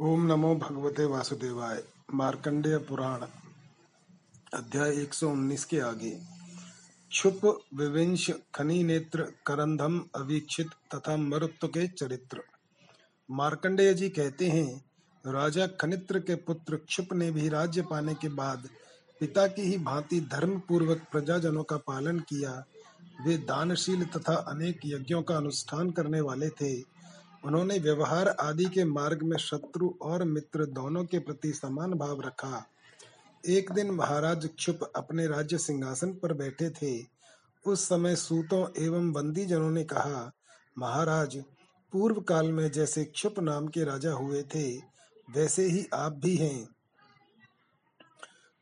ओम नमो भगवते वासुदेवाय, मार्कंडेय पुराण, अध्याय 119 के आगे। क्षुप विविंश खनी नेत्र करंधम अवीक्षित तथा मरुत्व के चरित्र। मार्कंडेय जी कहते हैं, राजा खनित्र के पुत्र क्षुप ने भी राज्य पाने के बाद पिता की ही भांति धर्म पूर्वक प्रजाजनों का पालन किया। वे दानशील तथा अनेक यज्ञों का अनुष्ठान करने वाले थे। उन्होंने व्यवहार आदि के मार्ग में शत्रु और मित्र दोनों के प्रति समान भाव रखा। एक दिन महाराज क्षुप अपने राज्य सिंहासन पर बैठे थे। उस समय सूतों एवं बंदी जनों ने कहा, महाराज, पूर्व काल में जैसे क्षुप नाम के राजा हुए थे, वैसे ही आप भी हैं।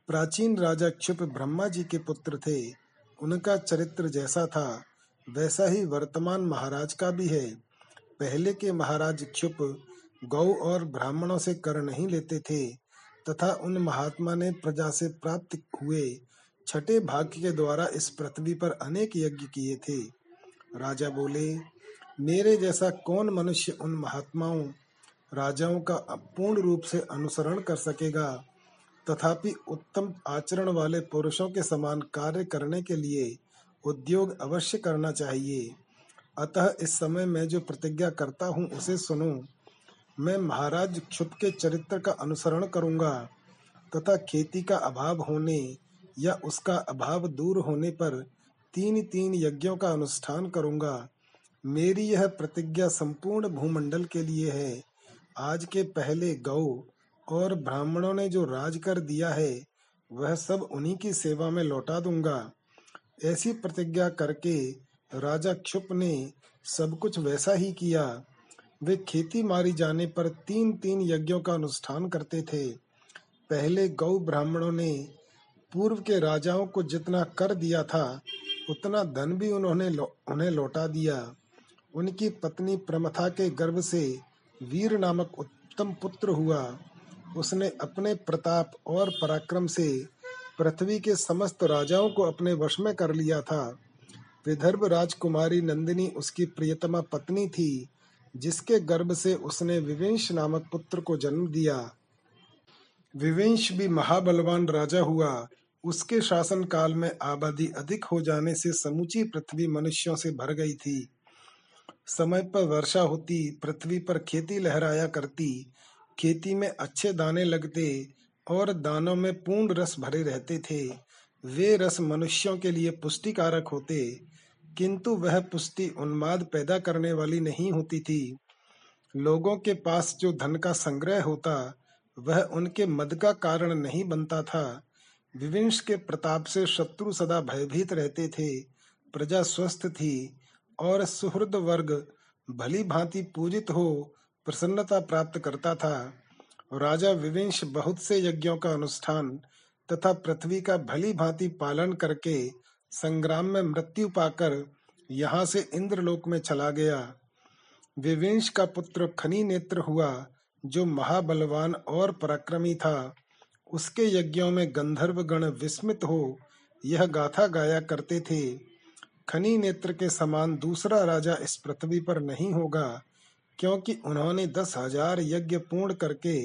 प्राचीन राजा क्षुप ब्रह्मा जी के पुत्र थे। उनका चरित्र जैसा था, वैसा ही वर्तमान महाराज का भी है। पहले के महाराज क्षुप गौ और ब्राह्मणों से कर नहीं लेते थे, तथा उन महात्मा ने प्रजा से प्राप्त हुए छठे भाग्य के द्वारा इस पृथ्वी पर अनेक यज्ञ किए थे। राजा बोले, मेरे जैसा कौन मनुष्य उन महात्माओं, राजाओं का पूर्ण रूप से अनुसरण कर सकेगा, तथापि उत्तम आचरण वाले पुरुषों के समान कार्य करने के लिए उद्योग अवश्य करना चाहिए? अतः इस समय मैं जो प्रतिज्ञा करता हूँ, उसे सुनो। मैं महाराज क्षुप के चरित्र का अनुसरण करूँगा, तथा खेती का अभाव होने या उसका अभाव दूर होने पर तीन तीन यज्ञों का अनुष्ठान करूँगा। मेरी यह प्रतिज्ञा संपूर्ण भूमंडल के लिए है। आज के पहले गौ और ब्राह्मणों ने जो राज कर दिया है, वह सब उन्हीं की सेवा में लौटा दूँगा। ऐसी प्रतिज्ञा करके राजा क्षुप ने सब कुछ वैसा ही किया। वे खेती मारी जाने पर तीन तीन यज्ञों का अनुष्ठान करते थे। पहले गौ ब्राह्मणों ने पूर्व के राजाओं को जितना कर दिया था उतना धन भी उन्होंने लो, उन्हें लौटा दिया। उनकी पत्नी प्रमथा के गर्भ से वीर नामक उत्तम पुत्र हुआ। उसने अपने प्रताप और पराक्रम से पृथ्वी के समस्त राजाओं को अपने वश में कर लिया था। विदर्भ राजकुमारी नंदिनी उसकी प्रियतमा पत्नी थी, जिसके गर्भ से उसने विवेश नामक पुत्र को जन्म दिया। विवेश भी महाबलवान राजा हुआ। उसके शासन काल में आबादी अधिक हो जाने से समूची पृथ्वी मनुष्यों से भर गई थी। समय पर वर्षा होती, पृथ्वी पर खेती लहराया करती, खेती में अच्छे दाने लगते और दानों में पूर्ण रस भरे रहते थे। वे रस मनुष्यों के लिए पुष्टिकारक होते किंतु वह पुष्टि उन्माद पैदा करने वाली नहीं होती थी। लोगों के पास जो धन का संग्रह होता, वह उनके मद का कारण नहीं बनता था। विविंश के प्रताप से शत्रु सदा भयभीत रहते थे, प्रजा स्वस्थ थी, और सुहृद वर्ग भली भांति पूजित हो, प्रसन्नता प्राप्त करता था। राजा विविंश बहुत से यज्ञों का अनुष्ठान तथा पृथ्वी का भली भांति पालन करके संग्राम में मृत्यु पाकर यहाँ से इंद्रलोक में चला गया। विविंश का पुत्र खनी नेत्र हुआ, जो महाबलवान और पराक्रमी था। उसके यज्ञों में गंधर्व गण विस्मित हो यह गाथा गाया करते थे। खनी नेत्र के समान दूसरा राजा इस पृथ्वी पर नहीं होगा, क्योंकि उन्होंने दस हज़ार यज्ञ पूर्ण करके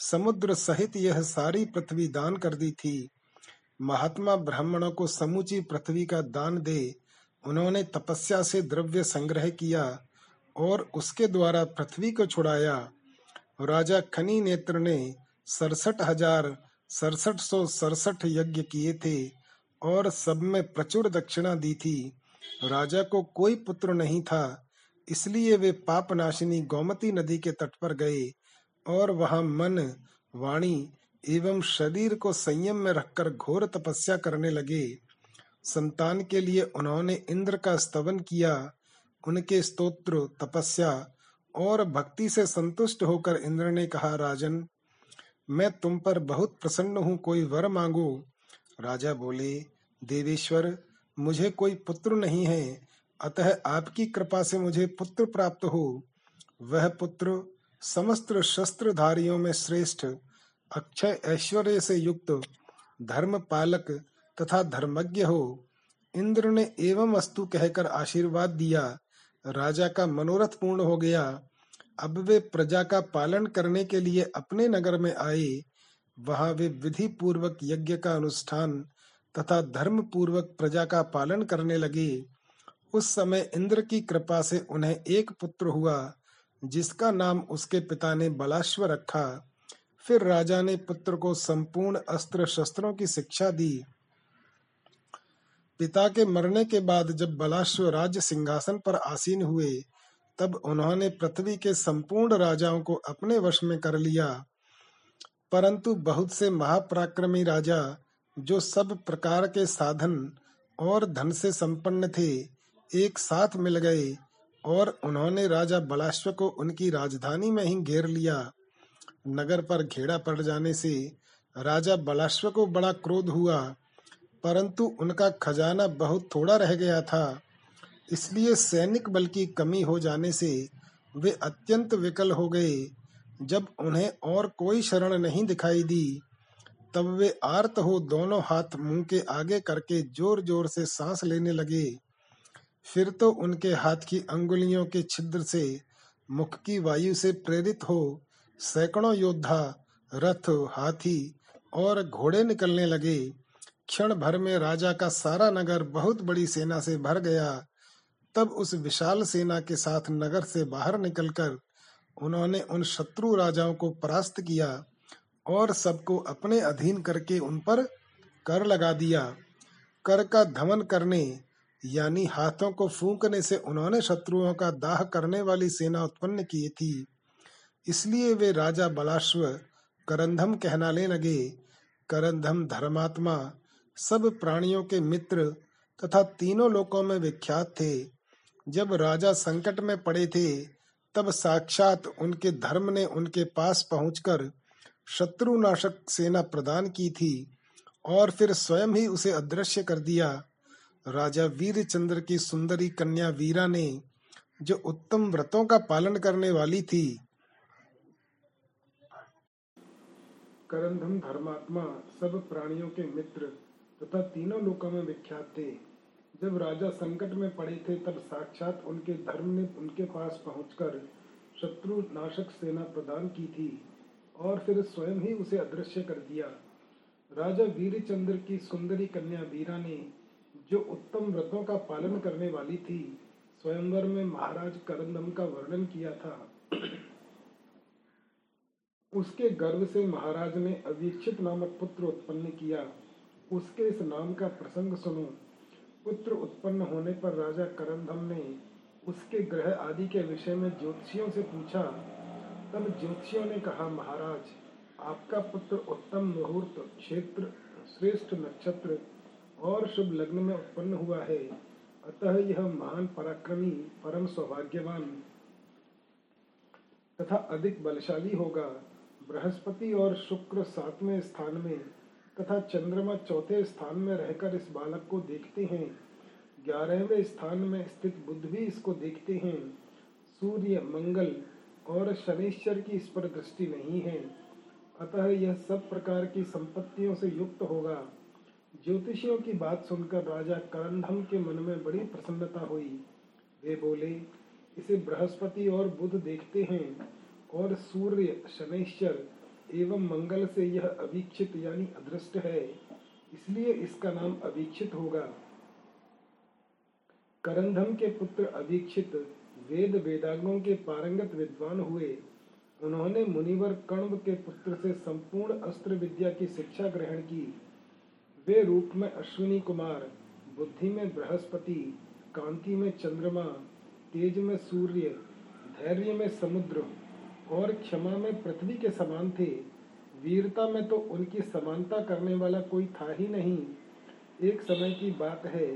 समुद्र सहित यह सारी पृथ्वी दान कर दी थी। महात्मा ब्राह्मणों को समूची पृथ्वी का दान दे, उन्होंने तपस्या से द्रव्य संग्रह किया और उसके द्वारा पृथ्वी को छुड़ाया। राजा खनी नेत्र ने सड़सठ हज़ार सड़सठ सौ सड़सठ यज्ञ किए थे और सब में प्रचुर दक्षिणा दी थी। राजा को कोई पुत्र नहीं था, इसलिए वे पाप नाशिनी गोमती नदी के तट पर गए और वहाँ मन, वाणी एवं शरीर को संयम में रखकर घोर तपस्या करने लगे। संतान के लिए उन्होंने इंद्र का स्तवन किया। उनके स्तोत्र, तपस्या और भक्ति से संतुष्ट होकर इंद्र ने कहा, राजन, मैं तुम पर बहुत प्रसन्न हूँ, कोई वर मांगो। राजा बोले, देवेश्वर, मुझे कोई पुत्र नहीं है, अतः आपकी कृपा से मुझे पुत्र प्राप्त हो। वह पुत्र समस्त शस्त्रधारियों में श्रेष्ठ अक्षय ऐश्वर्य से युक्त धर्म पालक तथा धर्मज्ञ हो, इंद्र ने एवं वस्तु कहकर आशीर्वाद दिया। राजा का मनोरथ पूर्ण हो गया। अब वे प्रजा का पालन करने के लिए अपने नगर में आए। वहाँ वे विधि पूर्वक यज्ञ का अनुष्ठान तथा धर्म पूर्वक प्रजा का पालन करने लगे। उस समय इंद्र की कृपा से उन्हें एक पुत्र हुआ, जिसका नाम उसके पिता ने बलाश्व रखा। फिर राजा ने पुत्र को संपूर्ण अस्त्र शस्त्रों की शिक्षा दी। पिता के मरने के बाद जब बलाश्व राज्य सिंहासन पर आसीन हुए, तब उन्होंने पृथ्वी के संपूर्ण राजाओं को अपने वश में कर लिया। परंतु बहुत से महापराक्रमी राजा, जो सब प्रकार के साधन और धन से संपन्न थे, एक साथ मिल गए और उन्होंने राजा बलाश्व को उनकी राजधानी में ही घेर लिया। नगर पर घेरा पड़ जाने से राजा बलाश्व को बड़ा क्रोध हुआ, परंतु उनका खजाना बहुत थोड़ा रह गया था। इसलिए सैनिक बल की कमी हो जाने से वे अत्यंत विकल हो गए। जब उन्हें और कोई शरण नहीं दिखाई दी, तब वे आर्त हो दोनों हाथ मुँह के आगे करके ज़ोर ज़ोर से सांस लेने लगे। फिर तो उनके हाथ की अंगुलियों के छिद्र से मुख की वायु से प्रेरित हो सैकड़ों योद्धा, रथ, हाथी और घोड़े निकलने लगे। क्षण भर में राजा का सारा नगर बहुत बड़ी सेना से भर गया। तब उस विशाल सेना के साथ नगर से बाहर निकलकर उन्होंने उन शत्रु राजाओं को परास्त किया और सबको अपने अधीन करके उन पर कर लगा दिया। कर का धमन करने, यानी हाथों को फूंकने से उन्होंने शत्रुओं का दाह करने वाली सेना उत्पन्न की थी। इसलिए वे राजा बलाश्व, करंधम कहनाने लगे। करंधम धर्मात्मा, सब प्राणियों के मित्र तथा तीनों लोकों में विख्यात थे। जब राजा संकट में पड़े थे, तब साक्षात उनके धर्म ने उनके पास पहुंचकर शत्रुनाशक सेना प्रदान की थी और फिर स्वयं ही उसे अदृश्य कर दिया। राजा वीरचंद्र की सुंदरी कन्या वीरा ने, जो उत्तम व्रतों का पालन करने वाली थी करंधम धर्मात्मा, सब प्राणियों के मित्र, तथा तीनों लोकों में विख्यात थे। जब राजा संकट में पड़े थे, तब साक्षात उनके धर्म ने उनके पास पहुंचकर शत्रु नाशक सेना प्रदान की थी, और फिर स्वयं ही उसे अदृश्य कर दिया। राजा वीरचंद्र की सुंदरी कन्या वीरा ने, जो उत्तम व्रतों का पालन करने वाली थी, स्वयंवर में महाराज करंदम का वर्णन किया था। उसके गर्भ से महाराज ने अवीक्षित नामक पुत्र उत्पन्न किया। उसके इस नाम का प्रसंग सुनो। पुत्र उत्पन्न होने पर राजा करंदम ने उसके ग्रह आदि के विषय में ज्योतिषियों से पूछा। तब ज्योतिषियों ने कहा, महाराज, आपका पुत्र उत्तम मुहूर्त, क्षेत्र, श्रेष्ठ नक्षत्र और शुभ लग्न में उत्पन्न हुआ है। अतः यह महान पराक्रमी, परम सौभाग्यवान तथा अधिक बलशाली होगा। बृहस्पति और शुक्र सातवें स्थान में तथा चंद्रमा चौथे स्थान में रहकर इस बालक को देखते हैं। ग्यारहवें स्थान में स्थित बुद्ध भी इसको देखते हैं। सूर्य, मंगल और शनिश्चर की इस पर दृष्टि नहीं है। अतः यह सब प्रकार की संपत्तियों से युक्त होगा। ज्योतिषियों की बात सुनकर राजा करंधम के मन में बड़ी प्रसन्नता हुई। वे बोले, इसे बृहस्पति और बुध देखते हैं। और सूर्य शनिश्चर एवं मंगल से यह अवीक्षित यानी अदृष्ट है, इसलिए इसका नाम अवीक्षित होगा। करंधम के पुत्र अवीक्षित, वेद वेदांगों के पारंगत विद्वान हुए। उन्होंने मुनिवर कण्व के पुत्र से संपूर्ण अस्त्र विद्या की शिक्षा ग्रहण की। वे रूप में अश्विनी कुमार, बुद्धि में बृहस्पति, कांति में चंद्रमा, तेज में सूर्य, धैर्य में समुद्र। और क्षमा में पृथ्वी के समान थे। वीरता में तो उनकी समानता करने वाला कोई था ही नहीं। एक समय की बात है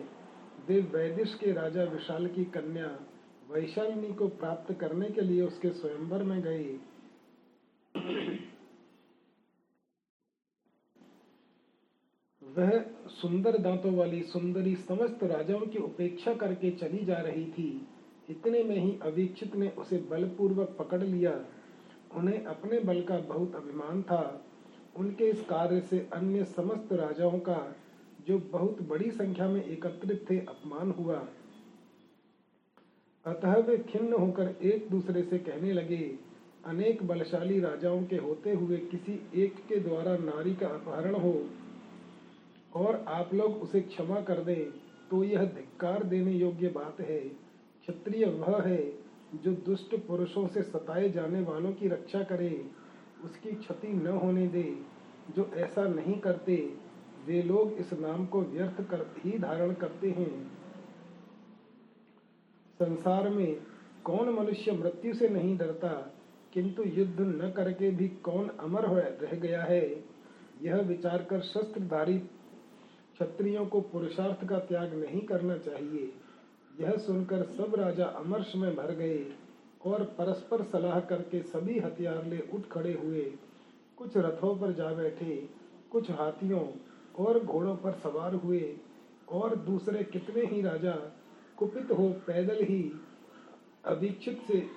वे वैदिश के राजा विशाल की कन्या वैशालिनी को प्राप्त करने के लिए उसके स्वयंवर में गए वह सुंदर दांतों वाली, सुंदरी, समस्त राजाओं की उपेक्षा करके चली जा रही थी। इतने में ही अवीक्षित ने उसे बलपूर्वक पकड़ लिया। उन्हें अपने बल का बहुत अभिमान था। उनके इस कार्य से अन्य समस्त राजाओं का, जो बहुत बड़ी संख्या में एकत्रित थे, अपमान हुआ। अतः वे खिन्न होकर एक दूसरे से कहने लगे, अनेक बलशाली राजाओं के होते हुए किसी एक के द्वारा नारी का अपहरण हो, और आप लोग उसे क्षमा कर दें तो यह धिक्कार देने योग्य बात है। क्षत्रिय वह है जो दुष्ट पुरुषों से सताए जाने वालों की रक्षा करे, उसकी क्षति न होने दे, जो ऐसा नहीं करते, वे लोग इस नाम को व्यर्थ कर ही धारण करते हैं। संसार में कौन मनुष्य मृत्यु से नहीं डरता, किंतु युद्ध न करके भी कौन अमर हो, रह गया है? यह विचार कर शस्त्रधारी क्षत्रियों को पुरुषार्थ का त्याग नहीं करना चाहिए। यह सुनकर सब राजा अमर्ष में भर गए और परस्पर सलाह करके सभी हथियार ले उठ खड़े हुए। कुछ रथों पर जा बैठे, कुछ हाथियों और घोड़ों पर सवार हुए और दूसरे कितने ही राजा कुपित हो पैदल ही अवीक्षित से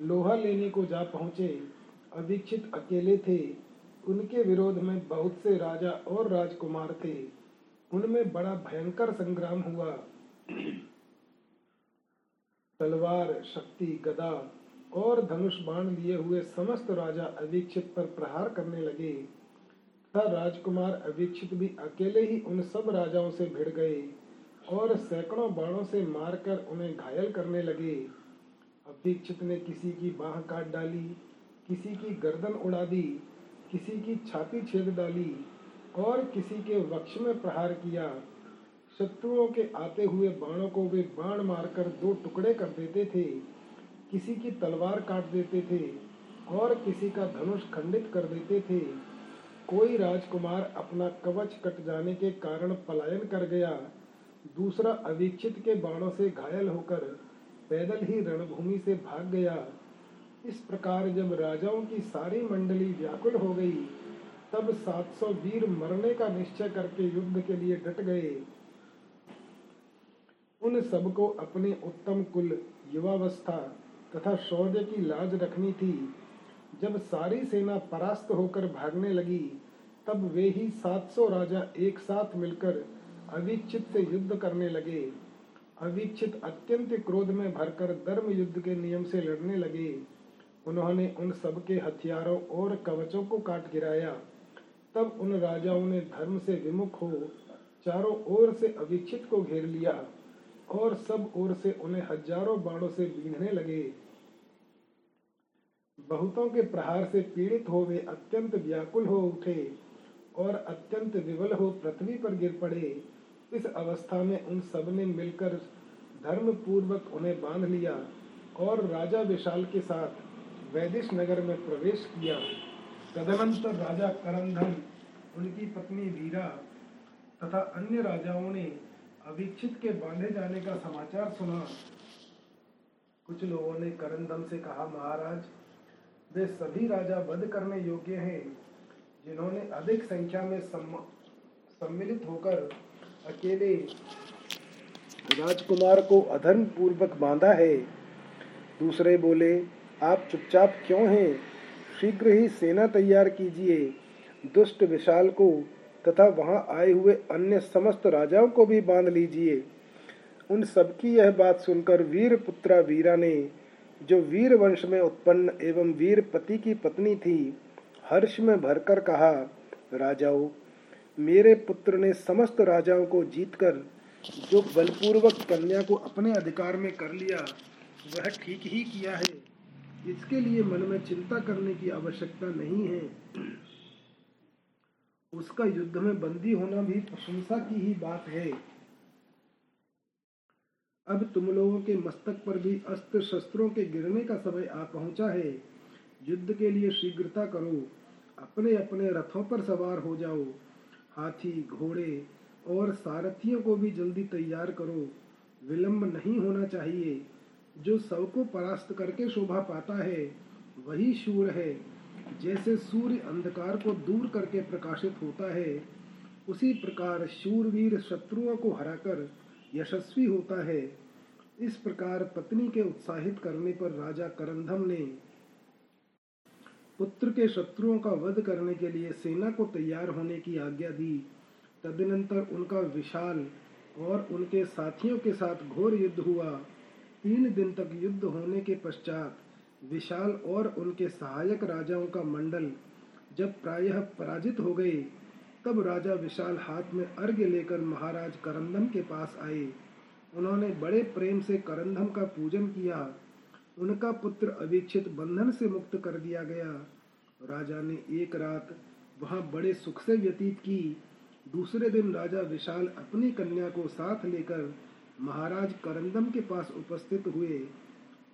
लोहा लेने को जा पहुँचे। अवीक्षित अकेले थे। उनके विरोध में बहुत से राजा और राजकुमार थे। उनमें बड़ा भयंकर संग्राम हुआ। तलवार, शक्ति, गदा और धनुष बाण लिए हुए समस्त राजा अवीक्षित पर प्रहार करने लगे। तथा राजकुमार अवीक्षित भी अकेले ही उन सब राजाओं से भिड़ गए और सैकड़ों बाणों से मारकर उन्हें घायल करने लगे। अवीक्षित ने किसी की बाह काट डाली, किसी की गर्दन उड़ा दी, किसी की छाती छेद डाली और किसी के वक्ष में प्रहार किया? शत्रुओं के आते हुए बाणों को वे बाण मारकर दो टुकड़े कर देते थे। किसी की तलवार काट देते थे और किसी का धनुष खंडित कर देते थे। कोई राजकुमार अपना कवच कट जाने के कारण पलायन कर गया। दूसरा अवीक्षित के बाणों से घायल होकर पैदल ही रणभूमि से भाग गया। इस प्रकार जब राजाओं की सारी मंडली व्याकुल हो गई तब 700 वीर मरने का निश्चय करके युद्ध के लिए डट गए। उन सबको अपने उत्तम कुल, युवावस्था तथा शौर्य की लाज रखनी थी। जब सारी सेना परास्त होकर भागने लगी, तब वे ही 700 राजा एक साथ मिलकर अवीक्षित से युद्ध करने लगे। अवीक्षित अत्यंत क्रोध में भरकर धर्म युद्ध के नियम से लड़ने लगे। उन्होंने उन सबके हथियारों और कवचों को काट गिराया। तब उन राजाओं ने धर्म से विमुख हो चारों ओर से अवीक्षित को घेर लिया और सब ओर से उन्हें हज़ारों बाणों से बीनने लगे। बहुतों के प्रहार से पीड़ित हो वे अत्यंत व्याकुल हो उठे और अत्यंत विवल हो पृथ्वी पर गिर पड़े। इस अवस्था में उन सबने मिलकर धर्म पूर्वक उन्हें बाँध लिया और राजा विशाल के साथ वैदिश नगर में प्रवेश किया। तदनंतर राजा करंधन, उनकी पत्नी वीरा तथा अन्य राजाओं ने अवीक्षित के बांधे जाने का समाचार सुना। कुछ लोगों ने करंदम से कहा, महाराज, वे सभी राजा वध करने योग्य हैं, जिन्होंने अधिक संख्या में सम्मिलित होकर अकेले राजकुमार को अधर्म पूर्वक बांधा है। दूसरे बोले, आप चुपचाप क्यों हैं? शीघ्र ही सेना तैयार कीजिए। दुष्ट विशाल को तथा वहाँ आए हुए अन्य समस्त राजाओं को भी बाँध लीजिए। उन सबकी यह बात सुनकर वीर पुत्रा वीरा ने, जो वीर वंश में उत्पन्न एवं वीर पति की पत्नी थी, हर्ष में भरकर कहा, राजाओं, मेरे पुत्र ने समस्त राजाओं को जीतकर, जो बलपूर्वक कन्या को अपने अधिकार में कर लिया, वह ठीक ही किया है। इसके लिए मन में चिंता करने की आवश्यकता नहीं है। उसका युद्ध में बंदी होना भी प्रशंसा की ही बात है। अब तुम लोगों के मस्तक पर भी अस्त्र शस्त्रों के गिरने का समय आ पहुँचा है। युद्ध के लिए शीघ्रता करो। अपने अपने रथों पर सवार हो जाओ। हाथी, घोड़े और सारथियों को भी जल्दी तैयार करो। विलंब नहीं होना चाहिए। जो सबको परास्त करके शोभा पाता है, वही शूर है। जैसे सूर्य अंधकार को दूर करके प्रकाशित होता है, उसी प्रकार शूरवीर शत्रुओं को हराकर यशस्वी होता है। इस प्रकार पत्नी के उत्साहित करने पर राजा करंधम ने पुत्र के शत्रुओं का वध करने के लिए सेना को तैयार होने की आज्ञा दी। तदनंतर उनका विशाल और उनके साथियों के साथ घोर युद्ध हुआ। तीन दिन तक युद्ध होने के पश्चात विशाल और उनके सहायक राजाओं का मंडल जब प्रायः पराजित हो गए, तब राजा विशाल हाथ में अर्घ्य लेकर महाराज करंदम के पास आए। उन्होंने बड़े प्रेम से करंदम का पूजन किया। उनका पुत्र अवीक्षित बंधन से मुक्त कर दिया गया। राजा ने एक रात वहाँ बड़े सुख से व्यतीत की। दूसरे दिन राजा विशाल अपनी कन्या को साथ लेकर महाराज करंदम के पास उपस्थित हुए।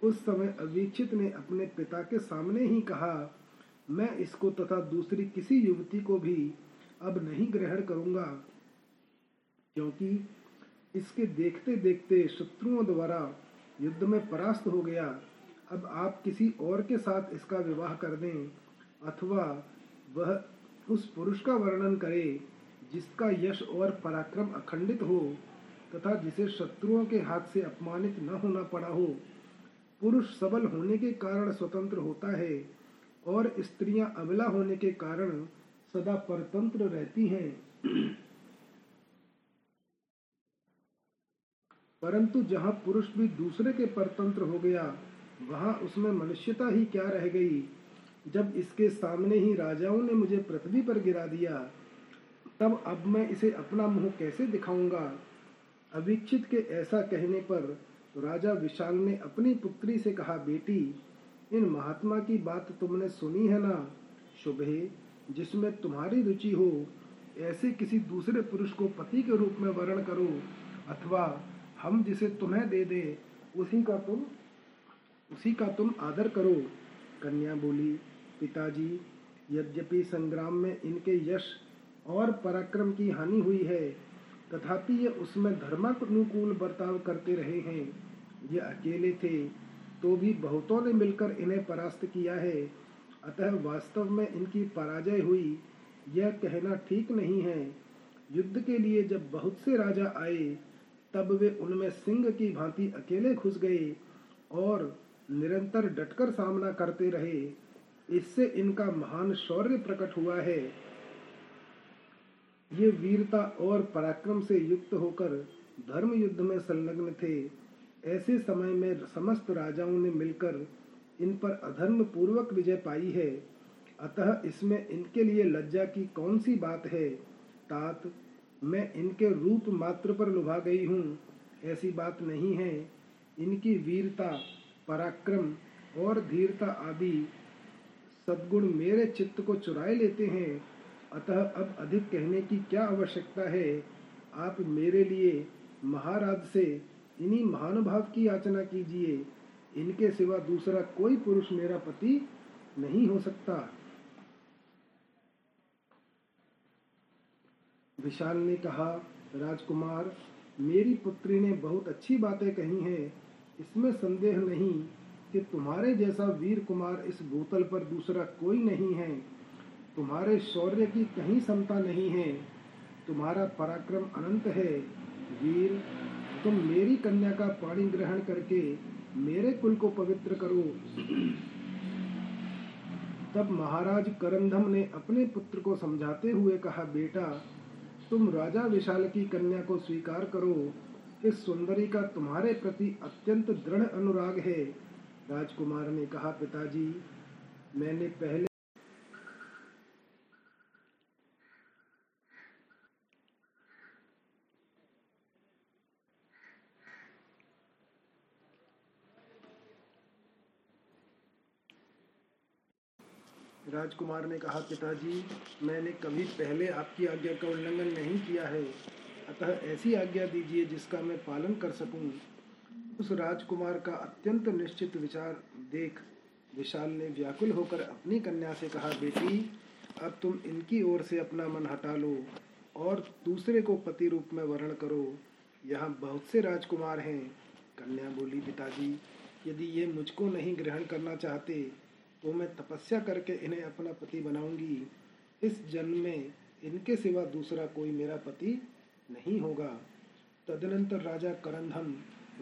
उस समय अवीक्षित ने अपने पिता के सामने ही कहा, मैं इसको तथा दूसरी किसी युवती को भी अब नहीं ग्रहण करूँगा, क्योंकि इसके देखते देखते शत्रुओं द्वारा युद्ध में परास्त हो गया। अब आप किसी और के साथ इसका विवाह कर दें, अथवा वह उस पुरुष का वर्णन करे, जिसका यश और पराक्रम अखंडित हो। तथा जिसे शत्रुओं के हाथ से अपमानित न होना पड़ा हो। पुरुष सबल होने के कारण स्वतंत्र होता है और स्त्रियाँ अबला होने के कारण सदा परतंत्र रहती हैं। परंतु जहाँ पुरुष भी दूसरे के परतंत्र हो गया, वहाँ उसमें मनुष्यता ही क्या रह गई? जब इसके सामने ही राजाओं ने मुझे पृथ्वी पर गिरा दिया, तब अब मैं इसे अपना मुँह कैसे दिखाऊँगा? अवीक्षित के ऐसा कहने पर राजा विशाल ने अपनी पुत्री से कहा, बेटी, इन महात्मा की बात तुमने सुनी है ना? शुभ, जिसमें तुम्हारी रुचि हो, ऐसे किसी दूसरे पुरुष को पति के रूप में वर्ण करो, अथवा हम जिसे तुम्हें दे दे, उसी का तुम, उसी का तुम आदर करो। कन्या बोली, पिताजी, यद्यपि संग्राम में इनके यश और पराक्रम की हानि हुई है तथापि ये उसमें धर्मानुकूल बर्ताव करते रहे हैं। ये अकेले थे तो भी बहुतों ने मिलकर इन्हें परास्त किया है। अतः वास्तव में इनकी पराजय हुई, यह कहना ठीक नहीं है। युद्ध के लिए जब बहुत से राजा आए, तब वे उनमें सिंह की भांति अकेले घुस गए और निरंतर डटकर सामना करते रहे। इससे इनका महान शौर्य प्रकट हुआ है। ये वीरता और पराक्रम से युक्त होकर धर्म युद्ध में संलग्न थे। ऐसे समय में समस्त राजाओं ने मिलकर इन पर अधर्म पूर्वक विजय पाई है। अतः इसमें इनके लिए लज्जा की कौन सी बात है? तात, मैं इनके रूप मात्र पर लुभा गई हूँ। ऐसी बात नहीं है। इनकी वीरता, पराक्रम और धीरता आदि सद्गुण मेरे चित्त को चुराए लेते हैं। अतः अब अधिक कहने की क्या आवश्यकता है? आप मेरे लिए महाराज से इन्हीं महानुभाव की याचना कीजिए। इनके सिवा दूसरा कोई पुरुष मेरा पति नहीं हो सकता। विशाल ने कहा, राजकुमार, मेरी पुत्री ने बहुत अच्छी बातें कही हैं। इसमें संदेह नहीं कि तुम्हारे जैसा वीर कुमार इस भूतल पर दूसरा कोई नहीं है। तुम्हारे शौर्य की कहीं समता नहीं है। तुम्हारा पराक्रम अनंत है। वीर, तुम मेरी कन्या का पाणी ग्रहण करके मेरे कुल को पवित्र करो। तब महाराज करंधम ने अपने पुत्र को समझाते हुए कहा, बेटा, तुम राजा विशाल की कन्या को स्वीकार करो। इस सुंदरी का तुम्हारे प्रति अत्यंत दृढ़ अनुराग है। राजकुमार ने कहा, पिताजी, मैंने पहले राजकुमार ने कहा, पिताजी, मैंने कभी पहले आपकी आज्ञा का उल्लंघन नहीं किया है। अतः ऐसी आज्ञा दीजिए जिसका मैं पालन कर सकूँ। उस राजकुमार का अत्यंत निश्चित विचार देख विशाल ने व्याकुल होकर अपनी कन्या से कहा, बेटी, अब तुम इनकी ओर से अपना मन हटा लो और दूसरे को पति रूप में वर्ण करो। यहाँ बहुत से राजकुमार हैं। कन्या बोली, पिताजी, यदि ये मुझको नहीं ग्रहण करना चाहते तो मैं तपस्या करके इन्हें अपना पति बनाऊँगी। इस जन्म में इनके सिवा दूसरा कोई मेरा पति नहीं होगा। तदनंतर राजा करंधम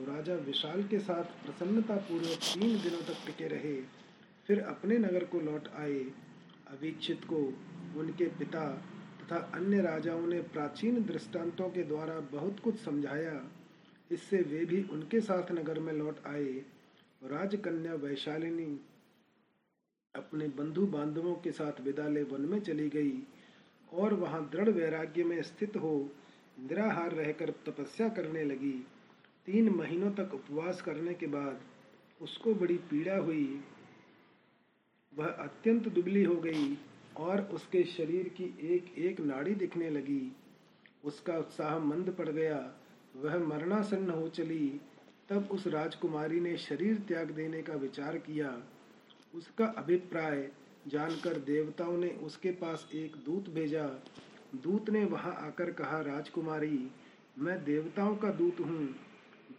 राजा विशाल के साथ प्रसन्नतापूर्वक तीन दिनों तक टिके रहे। फिर अपने नगर को लौट आए। अवीक्षित को उनके पिता तथा अन्य राजाओं ने प्राचीन दृष्टांतों के द्वारा बहुत कुछ समझाया। इससे वे भी उनके साथ नगर में लौट आए। राजकन्या वैशालिनी अपने बंधु बांधवों के साथ विदाले वन में चली गई और वहाँ दृढ़ वैराग्य में स्थित हो निराहार रहकर तपस्या करने लगी। तीन महीनों तक उपवास करने के बाद उसको बड़ी पीड़ा हुई। वह अत्यंत दुबली हो गई और उसके शरीर की एक एक नाड़ी दिखने लगी। उसका उत्साह मंद पड़ गया। वह मरणासन्न हो चली। तब उस राजकुमारी ने शरीर त्याग देने का विचार किया। उसका अभिप्राय जानकर देवताओं ने उसके पास एक दूत भेजा। दूत ने वहाँ आकर कहा, राजकुमारी, मैं देवताओं का दूत हूँ।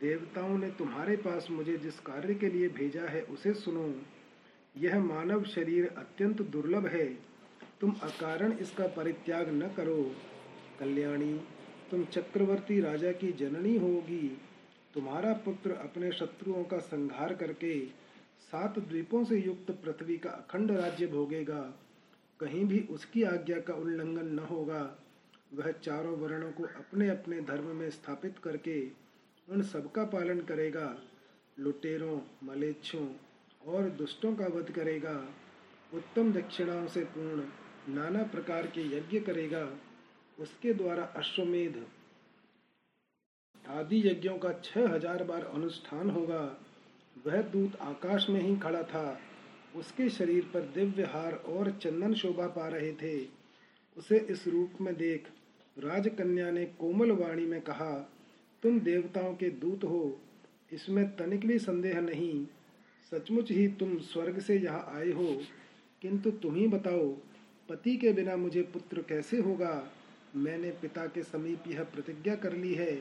देवताओं ने तुम्हारे पास मुझे जिस कार्य के लिए भेजा है उसे सुनो। यह मानव शरीर अत्यंत दुर्लभ है। तुम अकारण इसका परित्याग न करो। कल्याणी, तुम चक्रवर्ती राजा की जननी होगी। तुम्हारा पुत्र अपने शत्रुओं का संहार करके सात द्वीपों से युक्त पृथ्वी का अखंड राज्य भोगेगा। कहीं भी उसकी आज्ञा का उल्लंघन न होगा। वह चारों वर्णों को अपने अपने धर्म में स्थापित करके उन सबका पालन करेगा। लुटेरों मलेच्छों और दुष्टों का वध करेगा। उत्तम दक्षिणाओं से पूर्ण नाना प्रकार के यज्ञ करेगा। उसके द्वारा अश्वमेध आदि यज्ञों का छह हज़ार बार अनुष्ठान होगा। वह दूत आकाश में ही खड़ा था। उसके शरीर पर दिव्य हार और चंदन शोभा पा रहे थे। उसे इस रूप में देख राजकन्या ने कोमल वाणी में कहा, तुम देवताओं के दूत हो। इसमें तनिक भी संदेह नहीं। सचमुच ही तुम स्वर्ग से यहाँ आए हो। किंतु तुम ही बताओ, पति के बिना मुझे पुत्र कैसे होगा? मैंने पिता के समीप यह प्रतिज्ञा कर ली है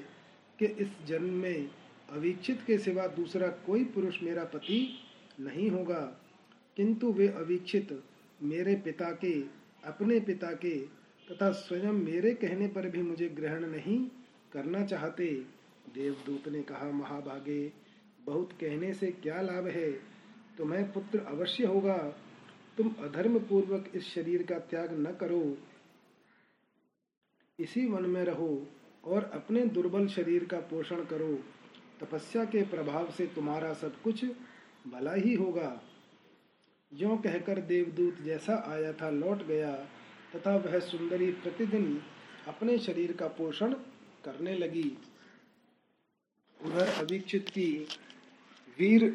कि इस जन्म में अवीक्षित के सिवा दूसरा कोई पुरुष मेरा पति नहीं होगा। किंतु वे अवीक्षित मेरे पिता के, अपने पिता के तथा स्वयं मेरे कहने पर भी मुझे ग्रहण नहीं करना चाहते। देवदूत ने कहा, महाभागे, बहुत कहने से क्या लाभ है? तुम्हें पुत्र अवश्य होगा। तुम अधर्म पूर्वक इस शरीर का त्याग न करो। इसी वन में रहो और अपने दुर्बल शरीर का पोषण करो। तपस्या के प्रभाव से तुम्हारा सब कुछ भला ही होगा। जो कहकर देवदूत जैसा आया था लौट गया, तथा वह सुंदरी प्रतिदिन अपने शरीर का पोषण करने लगी। उधर अवीक्षित की वीर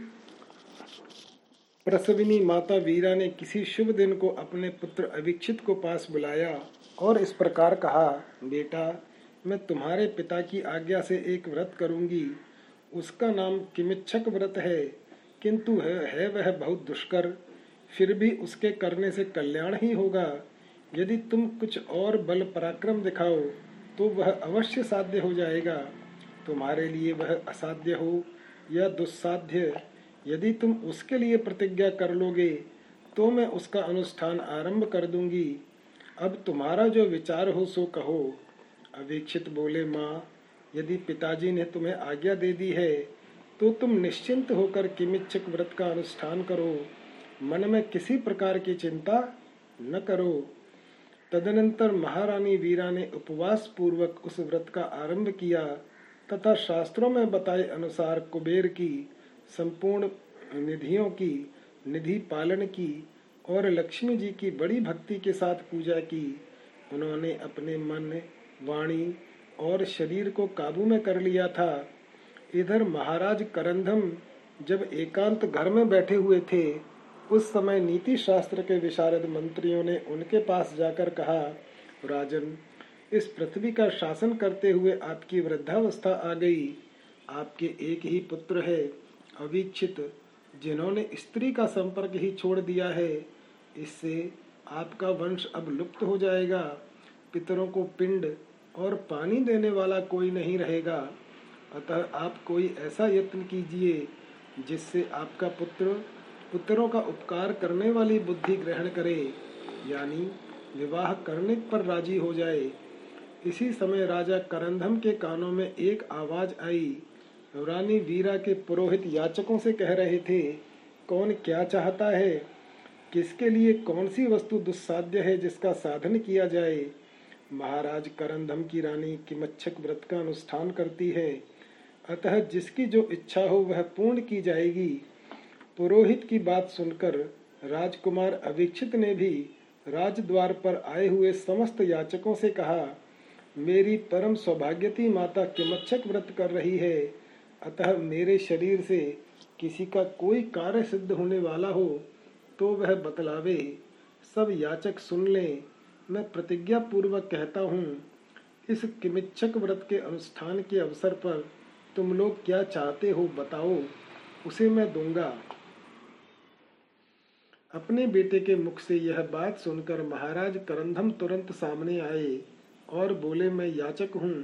प्रसविनी माता वीरा ने किसी शुभ दिन को अपने पुत्र अवीक्षित को पास बुलाया और इस प्रकार कहा, बेटा, मैं तुम्हारे पिता की आज्ञा से एक व्रत करूँगी। उसका नाम किमिच्छक व्रत है किंतु है, है वह बहुत दुष्कर। फिर भी उसके करने से कल्याण ही होगा। यदि तुम कुछ और बल पराक्रम दिखाओ तो वह अवश्य साध्य हो जाएगा। तुम्हारे लिए वह असाध्य हो या दुस्साध्य। यदि तुम उसके लिए प्रतिज्ञा कर लोगे तो मैं उसका अनुष्ठान आरंभ कर दूँगी। अब तुम्हारा जो विचार हो सो कहो। अवीक्षित बोले माँ यदि पिताजी ने तुम्हें आज्ञा दे दी है तो तुम निश्चिंत होकर किमिच्छक व्रत का अनुष्ठान करो। मन में किसी प्रकार की चिंता न करो। तदनंतर महारानी वीरा ने उपवास पूर्वक उस व्रत का आरंभ किया, तथा शास्त्रों में बताए अनुसार कुबेर की, संपूर्ण निधियों की, निधि पालन की, और लक्ष्मी जी की बड़ी भक्ति के साथ पूजा की। उन्होंने अपने मन, वाणी और शरीर को काबू में कर लिया था। इधर महाराज करंधम जब एकांत घर में बैठे हुए थे, उस समय नीति शास्त्र के विशारद मंत्रियों ने उनके पास जाकर कहा, राजन, इस पृथ्वी का शासन करते हुए आपकी वृद्धावस्था आ गई। आपके एक ही पुत्र है, अवीक्षित, जिन्होंने स्त्री का संपर्क ही छोड़ दिया है। इससे आपका वंश अब लुप्त हो जाएगा। पितरों को पिंड और पानी देने वाला कोई नहीं रहेगा। अतः आप कोई ऐसा यत्न कीजिए जिससे आपका पुत्र, पुत्रों का उपकार करने वाली बुद्धि ग्रहण करे, यानी विवाह करने पर राज़ी हो जाए। इसी समय राजा करंधम के कानों में एक आवाज़ आई। रानी वीरा के पुरोहित याचकों से कह रहे थे, कौन क्या चाहता है? किसके लिए कौन सी वस्तु दुस्साध्य है जिसका साधन किया जाए? महाराज करंदम की रानी किमच्छक व्रत का अनुष्ठान करती है। अतः जिसकी जो इच्छा हो वह पूर्ण की जाएगी। पुरोहित की बात सुनकर राजकुमार अवीक्षित ने भी राजद्वार पर आए हुए समस्त याचकों से कहा, मेरी परम सौभाग्यती माता किमच्छक व्रत कर रही है। अतः मेरे शरीर से किसी का कोई कार्य सिद्ध होने वाला हो तो वह बतलावे। सब याचक सुन लें। मैं प्रतिज्ञा पूर्वक कहता हूँ, इस किमिच्छक व्रत के अनुष्ठान के अवसर पर तुम लोग क्या चाहते हो बताओ, उसे मैं दूँगा। अपने बेटे के मुख से यह बात सुनकर महाराज करंधम तुरंत सामने आए और बोले, मैं याचक हूँ,